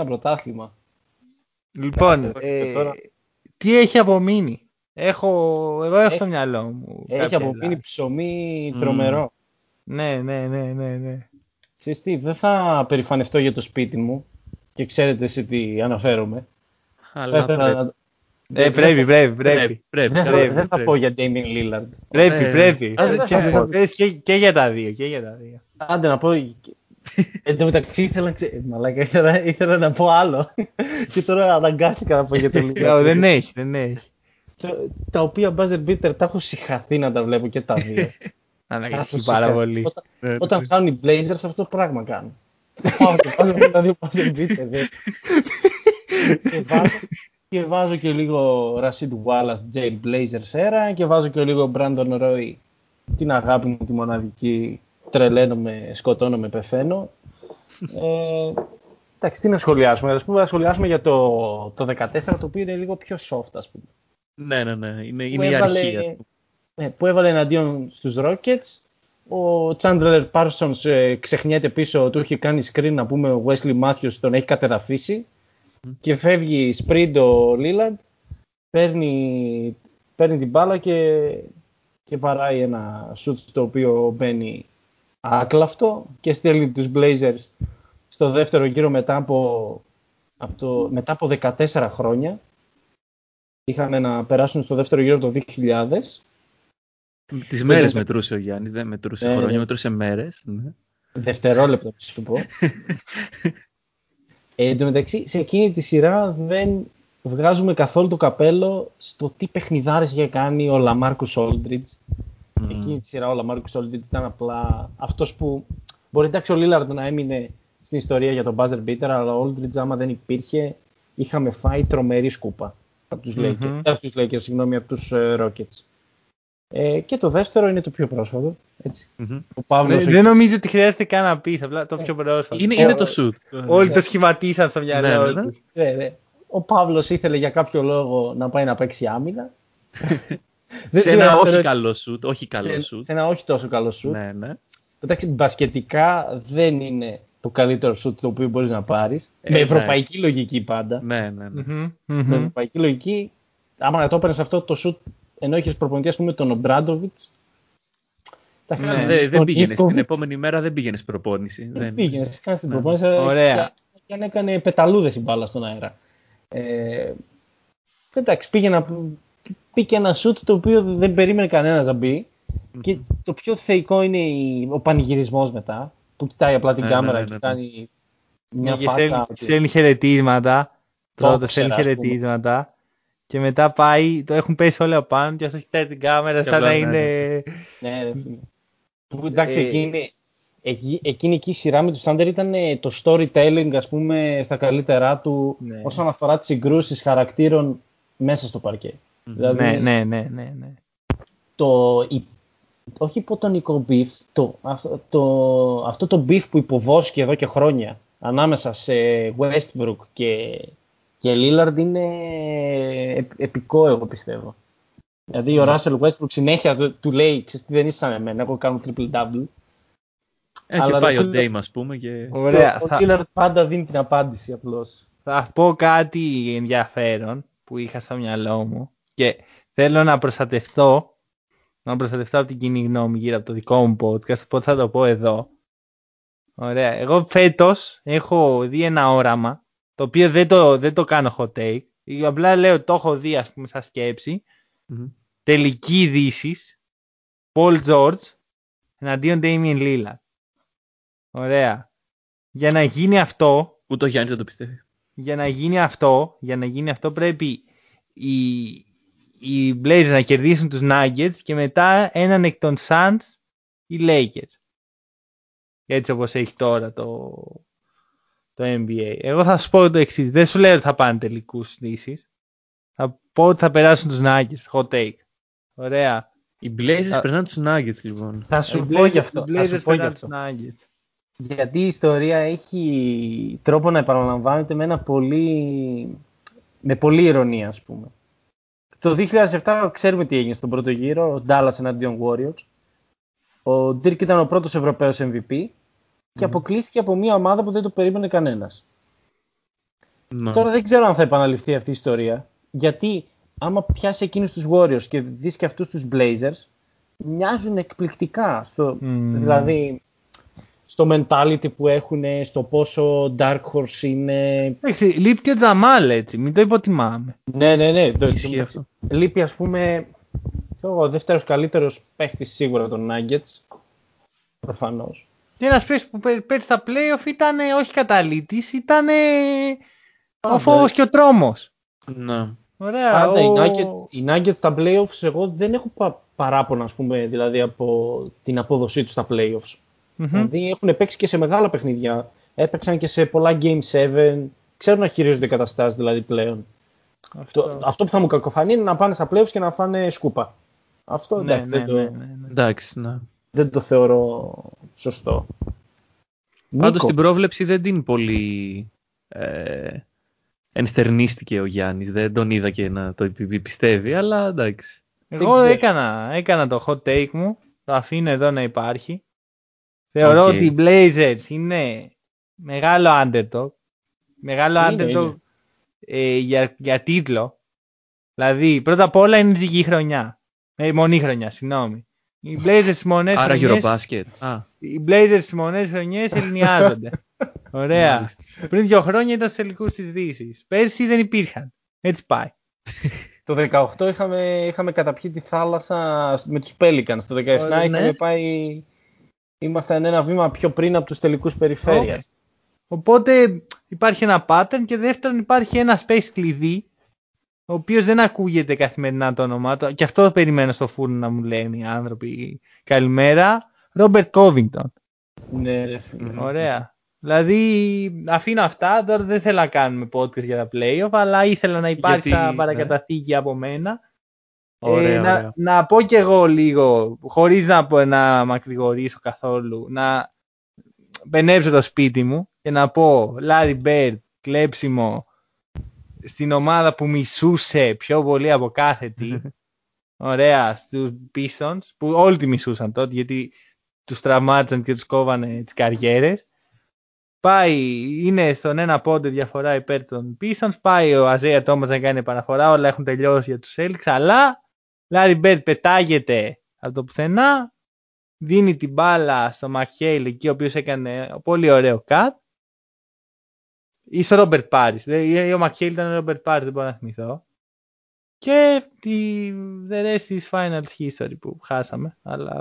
1979 πρωτάθλημα. Λοιπόν, Κάτσε, ε, και τώρα. τι έχει απομείνει; Έχω, εγώ έχω Έχει- στο μυαλό μου. Έχει κάποια απομείνει Ελλάδα. ψωμί Μμμ. τρομερό. Ναι, ναι, ναι, ναι, ναι. Ξέρεις τι, δεν θα περηφανευτώ για το σπίτι μου και ξέρετε σε τι αναφέρομαι. Αλλά Δεν θα- πρέπει. Ε, πρέπει, πρέπει, πρέπει. Πρέπει, Δεν θα, πρέπει, δεν θα πρέπει. πω για Damien Lillard. Πρέπει, Ναι. πρέπει. Α, δεν Και- θα πω. πες και, και για τα δύο, και για τα δύο. Άντε να πω. Εν τω μεταξύ ήθελα, να ξε- μαλάκα, ήθελα, ήθελα να πω άλλο. και τώρα αναγκάστηκα να πω για το Ε, Lillard. Δεν έχει, δεν έχει. Τα- τα οποία buzzer beater τα έχω συχαθεί να τα βλέπω και τα δύο. Αναγκαστική πάρα πολύ. Όταν, Ναι, όταν κάνουν οι Blazers αυτό το πράγμα κάνουν. Πάω και βάζω τα δύο buzzer beater. δε. και, βάζω, και βάζω και λίγο Rashid Wallace, Jay Blazers era και βάζω και λίγο Brandon Roy. Την αγάπη μου τη μοναδική. Τρελαίνομαι, σκοτώνομαι, πεθαίνω. Ε, εντάξει, τι να σχολιάσουμε. Ας πούμε, να σχολιάσουμε για το, το 14, το οποίο είναι λίγο πιο soft, ας πούμε. Ναι, ναι, ναι. Είναι, Που είναι η έβαλε- αρχή. ας πούμε. ε, που έβαλε εναντίον στους Rockets. Ο Chandler Parsons ε, ξεχνιέται πίσω, του είχε κάνει screen να πούμε ο Wesley Matthews τον έχει κατεδαφίσει και φεύγει sprint ο Lillard, παίρνει, παίρνει την μπάλα και, και παράει ένα shoot το οποίο μπαίνει άκλαυτο και στέλνει τους Blazers στο δεύτερο γύρο μετά από, από το, μετά από 14 χρόνια. Είχαν να περάσουν στο δεύτερο γύρο το 2000 Τις μέρες μετρούσε ο Γιάννης, δεν μετρούσε Ναι, χρόνια, ναι. μετρούσε μέρες. Ναι. Δευτερόλεπτο, να σου πω. ε, εν τω μεταξύ, σε εκείνη τη σειρά δεν βγάζουμε καθόλου το καπέλο στο τι παιχνιδάρες είχε κάνει ο Λαμάρκους Όλντριτς. Μμμ. Εκείνη τη σειρά ο Λαμάρκους Όλντριτς ήταν απλά αυτός που... Μπορεί εντάξει ο Λίλαρντ να έμεινε στην ιστορία για τον buzzer beater, αλλά ο Όλντριτς άμα δεν υπήρχε, είχαμε φάει τρομερή σκούπα από τους, Μμμ. Lakers, από τους Lakers, συγγνώμη, από τους ε, Rockets. Ε, και το δεύτερο είναι το πιο πρόσφατο. Έτσι. Μμμ. Ο Παύλος, Δεν, δεν νομίζω ότι χρειάζεται καν να πεις, απλά το πιο πρόσφατο. Είναι, Ε, είναι ε, το shoot. Όλοι το σχηματίσαν στο μυαλό Ναι, ναι, ναι. τους. Ναι, ναι. Ο Παύλος ήθελε για κάποιο λόγο να πάει να παίξει άμυνα. Δεν- Σε δεν ένα ξέρω- όχι καλό shoot, όχι καλό σε- shoot. Σε ένα όχι τόσο καλό σουτ. Ναι, ναι. Εντάξει, μπασκετικά δεν είναι το καλύτερο σουτ το οποίο μπορείς να πάρεις. Ε, με ναι. ευρωπαϊκή λογική πάντα. Ναι, ναι, ναι. Μμμ, Με μμμ. ευρωπαϊκή λογική, άμα το έπαιρνες αυτό το σουτ ενώ είχες προπονητή, ας πούμε, τον Ομπράντοβιτς. εντάξει, Ναι, τον δεν, δεν πήγαινες. Ivkovic, Την επόμενη μέρα δεν πήγαινες προπόνηση. Δεν Δεν- πήγαινες, κάνεις την Ναι. προπόνηση. Ωραία. Και, και αν έκανε πεταλούδες η μπάλα στον αέρα. Ε, εντάξει, πήγε, να, πήγε ένα σουτ το οποίο δεν περίμενε κανένας να μπει. Και το πιο θεϊκό είναι η- ο πανηγυρισμός μετά, που κοιτάει απλά την Ναι, κάμερα ναι, και ναι, ναι. κάνει μια Και φάτσα. στέλνει- ότι- Στέλνει χαιρετίσματα. Το Πρώτα ήξερα, στέλνει ας πούμε. χαιρετίσματα. Και μετά πάει, το έχουν πέσει όλα πάνω και αυτό κοιτάει την κάμερα Και σαν απλά, να ναι, είναι... Ναι, ρε φίλε. Που, εντάξει, Ε, εκείνη, εκεί- εκείνη εκεί η σειρά με τους Thunder ήταν ε, το storytelling, ας πούμε, στα καλύτερά του Ναι. όσον αφορά τις συγκρούσεις χαρακτήρων μέσα στο παρκέ. Δηλαδή, Ναι, ναι, ναι, ναι, ναι. το, η- όχι υποτονικό beef, το, αυτό, το, αυτό το beef που υποβόσκει εδώ και χρόνια ανάμεσα σε Westbrook και, και Lillard είναι επικό εγώ πιστεύω. Δηλαδή ο ναι. Russell Westbrook συνέχεια του λέει, ξέρεις τι δεν είσαι σαν εμένα, εγώ κάνω triple-double. Ε, και πάει ο Dame ας πούμε. Και... Ωραία, ο θα... Lillard πάντα δίνει την απάντηση απλώς. Θα πω κάτι ενδιαφέρον που είχα στο μυαλό μου και θέλω να προστατευτώ να προστατευτώ από την κοινή γνώμη γύρω από το δικό μου podcast, οπότε θα το πω εδώ. Ωραία. Εγώ φέτος έχω δει ένα όραμα, το οποίο δεν το, δεν το κάνω hot take. Απλά λέω το έχω δει, ας πούμε, σαν σκεψη mm-hmm. Τελική ειδήσει. Paul George εναντίον Damien Lillard. Ωραία. Για να γίνει αυτό... Ούτε ο Γιάννης δεν το πιστεύει. Για να γίνει αυτό, για να γίνει αυτό πρέπει οι, οι Blazers να κερδίσουν τους Nuggets και μετά έναν εκ των Suns οι Lakers. Έτσι όπως έχει τώρα το, το NBA. Εγώ θα σου πω το εξής. Δεν σου λέω ότι θα πάνε τελικούς λύσεις. Θα πω ότι θα περάσουν τους Nuggets. Hot take. Ωραία. Οι Blazers θα... περνάνε τους Nuggets λοιπόν. Θα σου πω γι' αυτό. Οι Blazers περνάνε τους Nuggets. Γιατί η ιστορία έχει τρόπο να επαναλαμβάνεται με ένα πολύ... με πολύ ηρωνία ας πούμε. Το 2007 ξέρουμε τι έγινε στον πρώτο γύρο, ο Dallas εναντίον Warriors. Ο Dirk ήταν ο πρώτος Ευρωπαίος MVP και αποκλείστηκε από μια ομάδα που δεν το περίμενε κανένας. Ναι. Τώρα δεν ξέρω αν θα επαναληφθεί αυτή η ιστορία, γιατί άμα πιάσει εκείνους τους Warriors και δεις και αυτούς τους Blazers, μοιάζουν εκπληκτικά. Στο, Δηλαδή, στο mentality που έχουν, στο πόσο Dark Horse είναι. Έχει, λείπει και ο Τζαμάλ έτσι, μην το υποτιμάμε. Ναι, ναι, ναι. Το, Ισχύει αυτό. Λείπει ας πούμε ο δεύτερος καλύτερος παίχτης σίγουρα των Nuggets. Προφανώς. Και ένας παίχτης που πέρυσι στα playoff ήταν όχι καταλήτης, ήταν ο φόβος και ο τρόμος. Ναι. Ωραία. Πάντα ο... οι, Nuggets, οι Nuggets στα playoffs εγώ δεν έχω παράπονα ας πούμε, δηλαδή από την απόδοσή τους στα playoffs. Mm-hmm. Δηλαδή έχουν παίξει και σε μεγάλα παιχνίδια. Έπαιξαν και σε πολλά Game 7. Ξέρουν να χειρίζονται καταστάσεις δηλαδή πλέον. Αυτό. αυτό που θα μου κακοφανεί είναι να πάνε στα playoffs και να φάνε σκούπα. Αυτό ναι, εντάξει, ναι, δεν, ναι, ναι, ναι. εντάξει, ναι. Δεν το θεωρώ σωστό. Πάντως την πρόβλεψη δεν την πολύ ε, ενστερνίστηκε ο Γιάννης. Δεν τον είδα και να το πιστεύει, αλλά εντάξει. Εγώ έκανα, έκανα το hot take μου. Το αφήνω εδώ να υπάρχει. Θεωρώ okay. ότι οι Blazers είναι μεγάλο underdog. Μεγάλο είναι, underdog είναι. Ε, για, για τίτλο. Δηλαδή, πρώτα απ' όλα είναι ζυγή χρονιά. Ε, μονή χρονιά, συγγνώμη. Οι Blazers στις μονές Άρα Eurobasket. Οι Blazers στις μονές χρονιές ελληνιάζονται. Ωραία. Πριν δύο χρόνια ήταν σε τελικούς της Δύσης. Πέρσι δεν υπήρχαν. Έτσι πάει. Το 18 είχαμε, είχαμε καταπιεί τη θάλασσα με τους Pelicans. Το 17 ναι. είχαμε πάει ήμασταν ένα βήμα πιο πριν από τους τελικούς περιφέρειας. Οπότε υπάρχει ένα pattern και δεύτερον υπάρχει ένα space κλειδί ο οποίος δεν ακούγεται καθημερινά το όνομά του. Και αυτό περιμένω στο φούρνο να μου λένε οι άνθρωποι. Καλημέρα Ρόμπερτ Κόβινγκτον. Ναι ρε ωραία. Δηλαδή αφήνω αυτά. Τώρα δεν θέλω να κάνουμε podcast για τα playoff αλλά ήθελα να υπάρχει σαν ναι. παρακαταθήκη από μένα. Ε, να, να πω κι εγώ λίγο, χωρίς να, να μακρηγορήσω καθόλου, να παινέψω το σπίτι μου και να πω Λάρι Μπερντ, κλέψιμο στην ομάδα που μισούσε πιο πολύ από κάθε τι. Ωραία, στους Pistons, που όλοι τη μισούσαν τότε γιατί τους τραυμάτισαν και τους κόβανε τις καριέρες. Πάει, είναι στον ένα πόντο διαφορά υπέρ των Pistons, πάει ο Αϊζέα Τόμας να κάνει επαναφορά, όλα έχουν τελειώσει για τους Celtics, αλλά Λάρι Μπερντ πετάγεται από το πουθενά, δίνει την μπάλα στο ΜακΧέιλ εκεί ο οποίος έκανε πολύ ωραίο cut ή στο Ρόμπερτ Πάρις. Ή ο Μαχέιλ ήταν ο Ρόμπερτ Πάρις, δεν μπορώ να θυμηθώ. Και τη the rest is finals history που χάσαμε, αλλά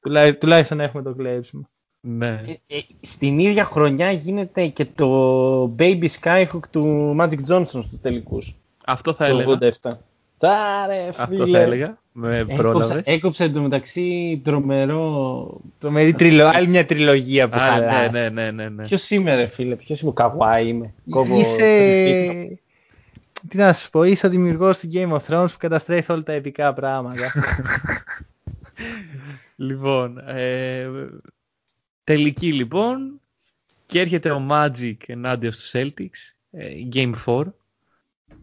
τουλάχιστον έχουμε το κλέψιμο. Ναι. Ε, ε, στην ίδια χρονιά γίνεται και το Baby Skyhook του Magic Johnson στους τελικούς. Αυτό θα έλεγα. 87. Τάρε, φίλε. Αυτό θα έλεγα. Με έκοψε, έκοψε εντωμεταξύ τρομερό. Τρομερή τριλο... άλλη μια τριλογία που χαλάει. Ναι, ναι, ναι, ναι, ναι. Ποιος είμαι, ρε φίλε, ποιος είμαι, καβάη είμαι. Κόβω Είσαι. Τι να σου πω, είσαι ο δημιουργός του Game of Thrones που καταστρέφει όλα τα επικά πράγματα. λοιπόν, ε, τελική λοιπόν. Και έρχεται ο Magic ενάντια στους Celtics, ε, Game 4.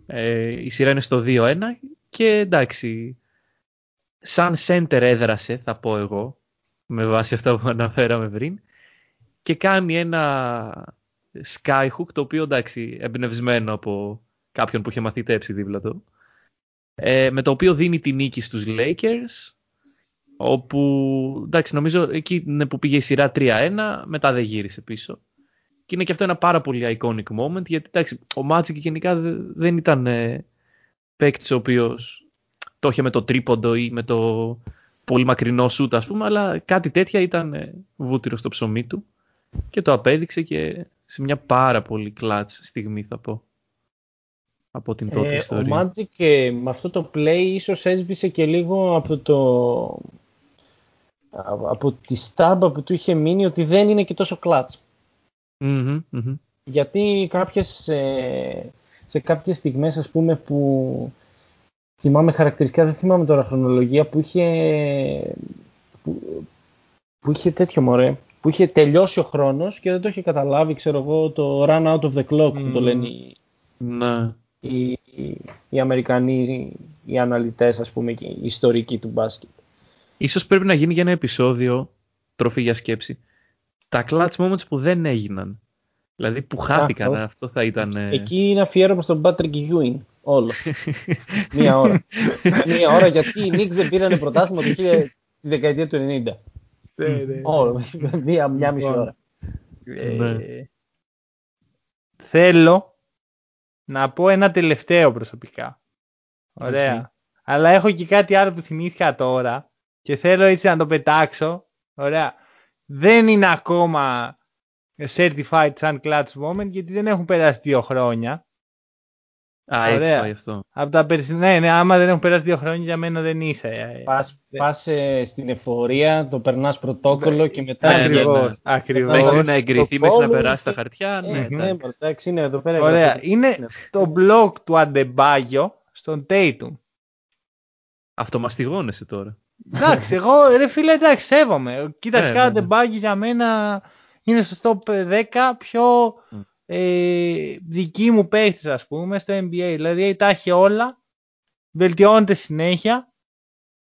Ε, η σειρά είναι στο 2-1 και εντάξει, σαν center έδρασε θα πω εγώ, με βάση αυτά που αναφέραμε πριν, και κάνει ένα skyhook το οποίο εντάξει εμπνευσμένο από κάποιον που είχε μαθητέψει δίπλα του, ε, με το οποίο δίνει τη νίκη στους Lakers, όπου εντάξει νομίζω εκεί είναι που πήγε η σειρά 3-1, μετά δεν γύρισε πίσω. Και είναι και αυτό ένα πάρα πολύ iconic moment, γιατί εντάξει, ο Magic γενικά δεν ήταν ε, παίκτης ο οποίος το είχε με το τρίποντο ή με το πολύ μακρινό σούτ, ας πούμε, αλλά κάτι τέτοια ήταν ε, βούτυρο στο ψωμί του και το απέδειξε και σε μια πάρα πολύ κλάτς στιγμή θα πω από την τότε ε, ιστορία. Ο Magic ε, με αυτό το play ίσως έσβησε και λίγο από το από τη στάμπα που του είχε μείνει ότι δεν είναι και τόσο κλατς. Γιατί κάποιες, ε, σε κάποιες στιγμές ας πούμε που θυμάμαι χαρακτηριστικά, δεν θυμάμαι τώρα χρονολογία, που είχε, που, που είχε τέτοιο μωρέ, που είχε τελειώσει ο χρόνος και δεν το είχε καταλάβει, ξέρω εγώ, το run out of the clock που το λένε ναι. οι, οι, οι Αμερικανοί, οι αναλυτές ας πούμε και οι ιστορικοί του μπάσκετ. Ίσως πρέπει να γίνει για ένα επεισόδιο, τροφή για σκέψη, τα clutch moments που δεν έγιναν. Δηλαδή που χάθηκαν, αυτό, αυτό θα ήταν... Εκεί είναι αφιέρωμα στον Patrick Ewing, όλο. Μία ώρα. Μία ώρα γιατί οι Knicks δεν πήραν πρωτάθλημα το τη δεκαετία του 90. Ναι, ναι. Όλο. Μία, μια μισή Λοιπόν, ώρα. Ναι. Ε, θέλω να πω ένα τελευταίο προσωπικά. Ωραία. Οκ. Αλλά έχω και κάτι άλλο που θυμήθηκα τώρα και θέλω έτσι να το πετάξω. Ωραία. Δεν είναι ακόμα certified σαν clutch moment γιατί δεν έχουν περάσει δύο χρόνια. Α, έτσι Ωραία. πάει αυτό. Από τα περσινά, ναι, ναι, άμα δεν έχουν περάσει δύο χρόνια για μένα δεν είσαι. Ε, Πας, πας ε, στην εφορία, το περνάς πρωτόκολλο και μετά... Ναι, ναι, Ακριβώς, ναι. ακριβώς. Μέχρι να εγκριθεί, Το μέχρι να follow περάσει τα και- χαρτιά. Ε, Ναι, ναι, εντάξει. εντάξει, είναι εδώ πέρα. Ωραία. γράφει. Είναι το blog του Αντεμπάγιο στον Tatum. Αυτομαστιγώνεσαι τώρα. Εντάξει, εγώ ρε φίλε, εντάξει, σέβομαι. Κοίταξε, Ναι, κάθε ναι, ναι. μπάγκι για μένα είναι στο top 10 πιο Μμ. ε, δική μου παίχτης, ας πούμε, στο NBA. Δηλαδή τα έχει όλα, βελτιώνεται συνέχεια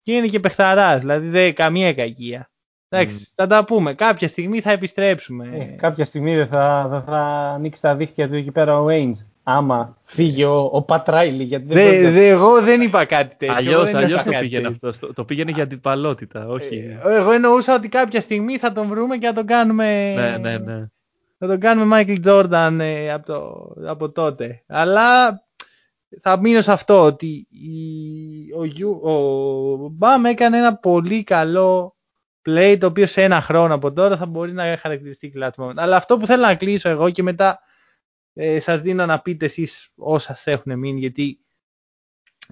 και είναι και παιχταράς, δηλαδή δεν καμία κακία. Εντάξει, Μμ. θα τα πούμε. Κάποια στιγμή θα επιστρέψουμε. Ε, κάποια στιγμή δεν θα, δεν θα ανοίξει τα δίχτυα του εκεί πέρα ο Ainge. Άμα φύγει ο, ο Πατ Ράιλι, γιατί δεν Δε, πρόκειται- δε, εγώ δεν είπα κάτι τέτοιο. Αλλιώς εγώ δεν είπα αλλιώς το κάτι πήγαινε τέτοιο. αυτός. στο- Το πήγαινε για αντιπαλότητα. Όχι. Ε, Εγώ εννοούσα ότι κάποια στιγμή θα τον βρούμε και θα τον κάνουμε. Ναι, ναι, ναι. Θα τον κάνουμε Michael Jordan ε, από, το, από τότε. Αλλά θα μείνω σε αυτό ότι η- ο, Γιου- ο Μπαμ έκανε ένα πολύ καλό play το οποίο σε ένα χρόνο από τώρα θα μπορεί να χαρακτηριστεί clutch moment. Αλλά αυτό που θέλω να κλείσω εγώ και μετά ε, σας δίνω να πείτε εσείς όσα σας έχουν μείνει γιατί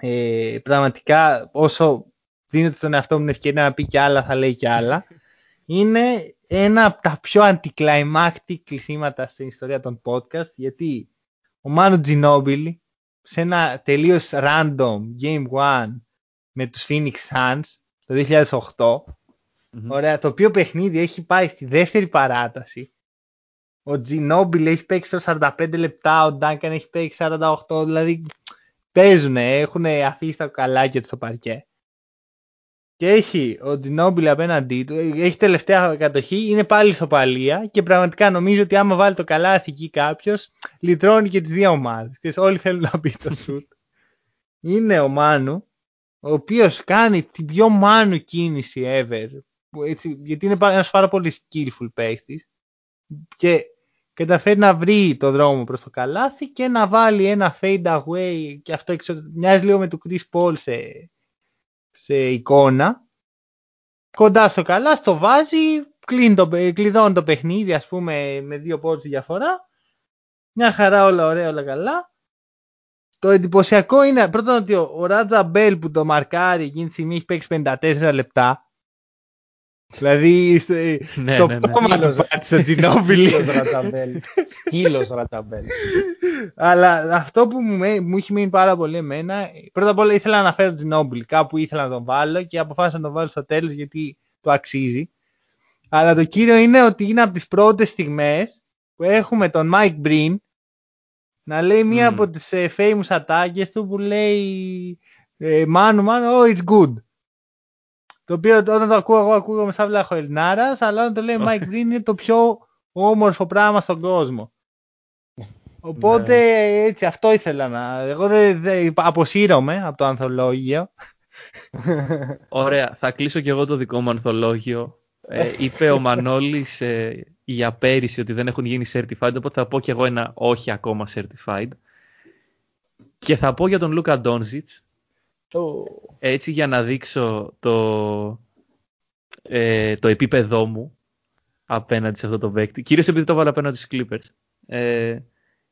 ε, πραγματικά όσο δίνετε στον εαυτό μου την ευκαιρία να πει κι άλλα θα λέει κι άλλα είναι ένα από τα πιο anticlimactic κλεισίματα στην ιστορία των podcast γιατί ο Μάνου Τζινόμπιλι σε ένα τελείως random Game 1 με τους Phoenix Suns το 2008 Μμμ. Ωραία, το οποίο παιχνίδι έχει πάει στη δεύτερη παράταση. Ο Τζινόμπιλ έχει παίξει το 45 λεπτά, ο Ντάνκαν έχει παίξει 48, δηλαδή παίζουν, έχουν αφήσει τα καλάκια του στο παρκέ. Και έχει ο Τζινόμπιλ απέναντί του, έχει τελευταία κατοχή, είναι πάλι ισοπαλία και πραγματικά νομίζω ότι άμα βάλει το καλάθι εκεί κάποιος, λυτρώνει και τις δύο ομάδες. Όλοι θέλουν να μπει το σουτ. Είναι ο Μάνου, ο οποίος κάνει την πιο Μάνου κίνηση ever, που έτσι, γιατί είναι πα- ένας πάρα πολύ skillful παίχτης και καταφέρει να βρει το δρόμο προς το καλάθι και να βάλει ένα fade away και αυτό εξω... μοιάζει λίγο με του Chris Paul σε, σε εικόνα. Κοντά στο καλάθι, το βάζει κλείνει το, παι- κλειδώνει το παιχνίδι ας πούμε με δύο πόντους τη διαφορά. Μια χαρά όλα ωραία όλα καλά. Το εντυπωσιακό είναι πρώτον ότι ο, ο Ράτζα Μπέλ που το μαρκάρει εκείνη τη στιγμή έχει παίξει 54 λεπτά Δηλαδή στο, Ναι, στο ναι, ναι. πτώμα του Σκύλος, πάτησε ο Τζινόμπιλι. Σκύλος Ραταμπέλ. Σκύλος Ραταμπέλ. Αλλά αυτό που μου, μέ- μου έχει μείνει πάρα πολύ εμένα, πρώτα απ' όλα ήθελα να αναφέρω τον Τζινόμπιλ. Κάπου ήθελα να τον βάλω και αποφάσισα να τον βάλω στο τέλος γιατί το αξίζει. Αλλά το κύριο είναι ότι είναι από τις πρώτες στιγμές που έχουμε τον Mike Breen να λέει μία από τις ε, famous ατάκες του που λέει ε, man, man, oh, it's good. Το οποίο όταν το ακούω εγώ ακούγομαι σαν βλάχο Ελληνάρας, αλλά όταν το λέει Mike Green είναι το πιο όμορφο πράγμα στον κόσμο. Οπότε ναι. έτσι αυτό ήθελα να... Εγώ δεν δε, αποσύρωμαι από το ανθολόγιο. Ωραία, θα κλείσω και εγώ το δικό μου ανθολόγιο. Ε, είπε ο Μανώλης ε, για πέρυσι ότι δεν έχουν γίνει certified, οπότε θα πω και εγώ ένα όχι ακόμα certified. Και θα πω για τον Λούκα Ντόνζιτς, έτσι για να δείξω το, ε, το επίπεδό μου απέναντι σε αυτό το παίκτη. Κυρίως επειδή το βάλα απέναντι στους Clippers. Ε,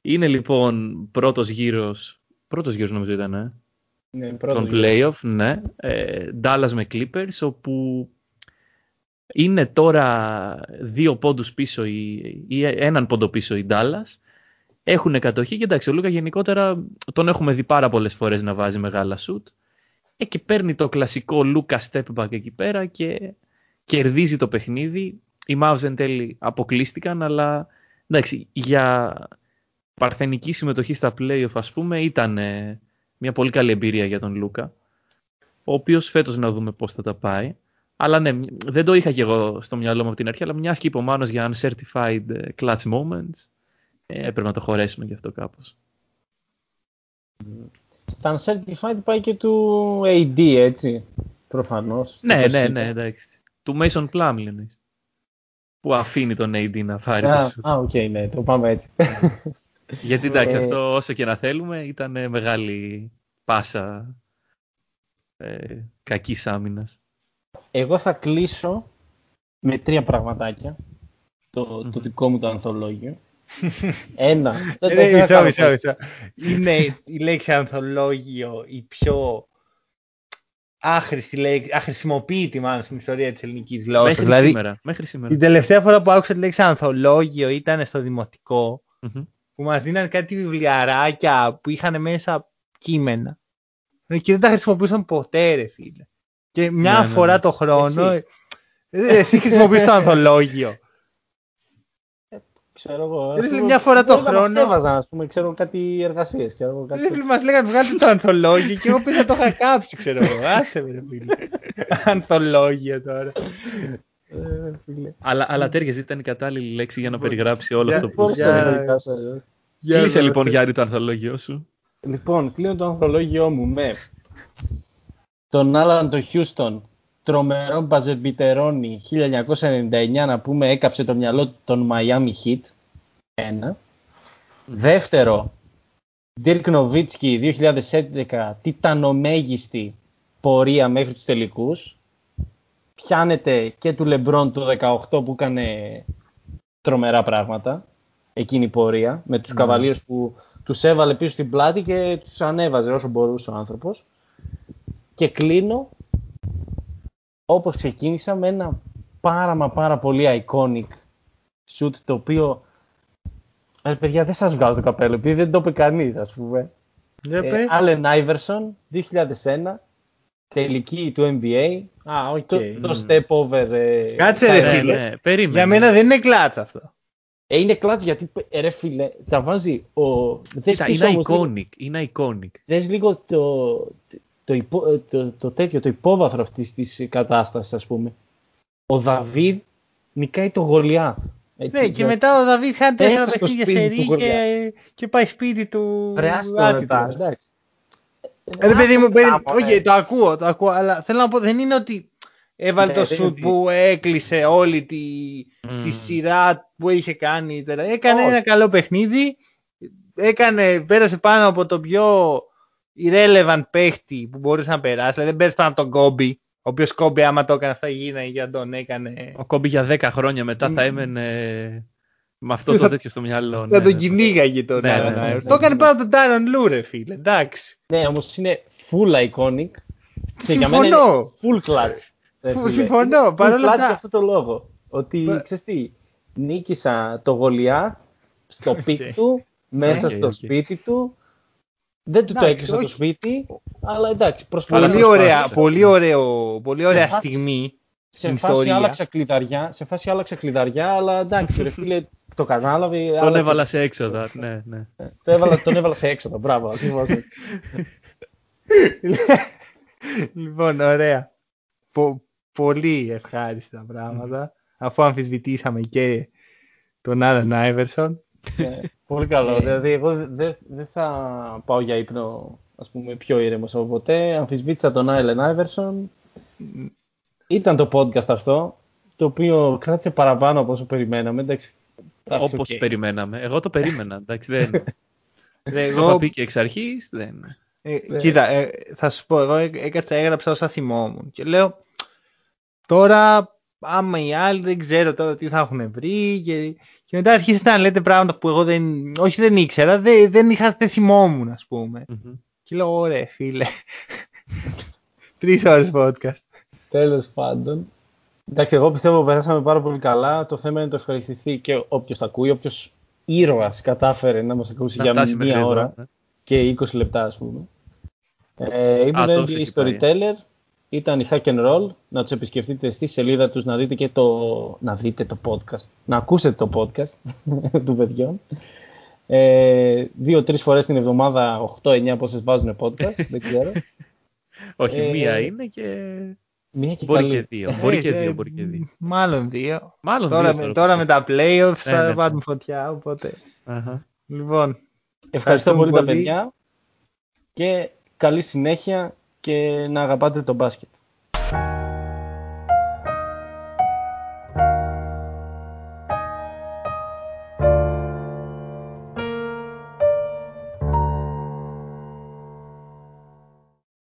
είναι λοιπόν πρώτος γύρος, πρώτος γύρος νομίζω ήταν, ε, ναι, τον playoff, ναι. Ε, Dallas με Clippers, όπου είναι τώρα δύο πόντους πίσω ή, ή έναν πόντο πίσω η Dallas. Έχουν κατοχή και εντάξει, ο Λούκα γενικότερα τον έχουμε δει πάρα πολλές φορές να βάζει μεγάλα σουτ. Ε, και παίρνει το κλασικό Λούκα step back εκεί πέρα και κερδίζει το παιχνίδι. Οι Mavs εν τέλει αποκλείστηκαν, αλλά εντάξει, για παρθενική συμμετοχή στα playoff ας πούμε ήταν μια πολύ καλή εμπειρία για τον Λούκα ο οποίος φέτος να δούμε πώς θα τα πάει αλλά ναι, δεν το είχα και εγώ στο μυαλό μου από την αρχή αλλά μιας και είπε ο για uncertified ε, clutch moments ε, έπρεπε να το χωρέσουμε γι' αυτό κάπως Στα uncertified πάει και του AD έτσι προφανώς ναι, ναι, ναι, εντάξει του Mason Plumlee που αφήνει τον AD να φάρει Α, οκ, ναι, το πάμε έτσι. Γιατί εντάξει, ε, αυτό όσο και να θέλουμε ήταν μεγάλη πάσα ε, κακής άμυνας. Εγώ θα κλείσω με τρία πραγματάκια το, το δικό μου το ανθολόγιο. Ένα. Είναι η λέξη ανθολόγιο η πιο άχρηστη λέξη, αχρησιμοποιητή μάλλον στην ιστορία της ελληνικής γλώσσας. Μέχρι, δηλαδή, σήμερα, μέχρι σήμερα. Την τελευταία φορά που άκουσα τη λέξη ανθολόγιο ήταν στο δημοτικο που μας δίναν κάτι βιβλιαράκια που είχαν μέσα κείμενα. Ε, και δεν τα χρησιμοποιούσαν ποτέ, ρε φίλε. Και μια ναι, ναι φορά ναι. το χρόνο. Εσύ, ε, εσύ χρησιμοποιείς το ανθολόγιο. Ε, ξέρω εγώ. Δηλαδή μια φορά το χρόνο. Δεν έβαζαν, ας πούμε, ξέρω κάτι εργασίες. Κάτι... Μας λέγανε βγάλτε το ανθολόγιο και εγώ πήρα το είχα κάψει, ξέρω εγώ. Άσε με, ρε φίλε. ανθολόγιο τώρα. Ε, αλλά, αλλά τέριαζε, ήταν η κατάλληλη λέξη για να περιγράψει όλο αυτό που Κλείσε λοιπόν Γιάννη το ανθολόγιο σου. Λοιπόν, κλείνω το ανθολόγιο μου με τον Άλαν το Χιούστον, τρομερό μπαζετμπιτερόνι 1999 να πούμε έκαψε το μυαλό των Miami Heat. Ένα. Δεύτερο, Dirk Nowitzki 2011, τιτανομέγιστη πορεία μέχρι τους τελικούς πιάνεται και του Λεμπρόν του 18 που έκανε τρομερά πράγματα εκείνη η πορεία με τους mm. που τους έβαλε πίσω στην πλάτη και τους ανέβαζε όσο μπορούσε ο άνθρωπος και κλείνω όπως ξεκίνησα με ένα πάρα μα πάρα πολύ iconic shoot το οποίο ε, παιδιά δεν σας βγάζω το καπέλο επειδή δεν το είπε κανείς ας πούμε ε, Allen Iverson 2001 τελικοί του NBA. Α, OK. Okay. Το, το step over. Ε, Κάτσε ρε φίλε. Ναι, Για μένα δεν είναι κλάτς αυτό. Ε, είναι κλάτς γιατί ε, ρε φίλε, τα βάζει ο... Κοίτα, είναι iconic, είναι iconic. Δες λίγο το, το, υπο, ε, το, το, τέτοιο, το υπόβαθρο αυτής της κατάστασης ας πούμε. Ο Δαβίδ νικάει το Γολιά. Έτσι, ναι, και μετά ο Δαβίδ χάνει τέσσερα παιχνίδια σερή και, και πάει σπίτι του. Ρε, εντάξει. Ρε παιδί μου, όχι, το ακούω, το ακούω, αλλά θέλω να πω, δεν είναι ότι έβαλε ναι, το σουτ που έκλεισε όλη τη, τη σειρά που είχε κάνει. Έκανε ένα καλό παιχνίδι, έκανε, πέρασε πάνω από το πιο irrelevant παίχτη που μπορούσε να περάσεις. Δηλαδή δεν πέρασε πάνω από τον Κόμπι, ο οποίος Κόμπι άμα το έκανες αυτά γίνανε για τον έκανε. Ο Κόμπι για 10 χρόνια μετά θα έμενε με αυτό το τέτοιο στο μυαλό. Θα ναι, τον ναι. κυνήγαγε τον ναι, ναι, Το έκανε πάνω τον Ταϊρόν Λου, ρε φίλε. Εντάξει. Ναι, όμως είναι full iconic. Συμφωνώ. Full clutch. Συμφωνώ. Παρ' όλα αυτά. για αυτό το λόγο. Ότι ξέρεις τι, νίκησα το Γολιάθ στο peak του, μέσα στο σπίτι του. Δεν του το έκλεισα το σπίτι, αλλά εντάξει, προσπαθώ. Πολύ ωραία, πολύ ωραίο, πολύ ωραία στιγμή σε φάση άλλαξα κλειδαριά, σε φάση άλλαξα κλειδαριά, αλλά εντάξει, ρε φίλε, το κατάλαβε. Τον έβαλα σε έξοδα, ναι, ναι. Ε, το έβαλα, τον έβαλα σε έξοδα, μπράβο, ακριβώς. λοιπόν, ωραία. Πο, πολύ ευχάριστα πράγματα, αφού αμφισβητήσαμε και τον Άλεν Άιβερσον. Ναι, πολύ καλό. δηλαδή, εγώ δεν δε θα πάω για ύπνο, ας πούμε, πιο ήρεμος από ποτέ. Αμφισβήτησα τον Άλεν Άιβερσον ήταν το podcast αυτό, το οποίο κράτησε παραπάνω από όσο περιμέναμε. Εντάξει, Όπως okay. περιμέναμε. Εγώ το περίμενα. Εντάξει, δεν... εγώ... Το είχα πει και εξ αρχής. Δεν... Ε, ναι. Κοίτα, ε, θα σου πω, εγώ έκατσα, έγραψα όσα θυμόμουν και λέω τώρα άμα οι άλλοι δεν ξέρω τώρα τι θα έχουν βρει και, και μετά αρχίσετε να λέτε πράγματα που εγώ δεν, όχι δεν ήξερα, δεν, δεν, είχα, δεν θυμόμουν ας πούμε. Mm-hmm. Και λέω ωραία φίλε, τρεις ώρες podcast. Τέλος πάντων. Εντάξει, εγώ πιστεύω ότι περάσαμε πάρα πολύ καλά. Το θέμα είναι να το ευχαριστηθεί και όποιος τα ακούει, όποιος ήρωας κατάφερε να μας ακούσει για μία ώρα ναι. και 20 λεπτά, ας πούμε. Ε, ήμουν NBA Storyteller, ήταν η Hack and Roll. Να τους επισκεφτείτε στη σελίδα τους, να δείτε και το, να δείτε το podcast, να ακούσετε το podcast του παιδιών. Ε, Δύο-τρει φορές την εβδομάδα, 8-9 πόσες βάζουν podcast, δεν ξέρω. Όχι, ε, μία είναι και Μία και μπορεί καλή. και δύο. Μπορεί και δύο, μπορεί και δύο. Μάλλον δύο. Μάλλον τώρα, δύο με, τώρα με τα playoffs ναι, θα ναι. πάρουν φωτιά, οπότε... Αχα. Λοιπόν, Ευχαριστώ πολύ, τα παιδιά και καλή συνέχεια και να αγαπάτε το μπάσκετ.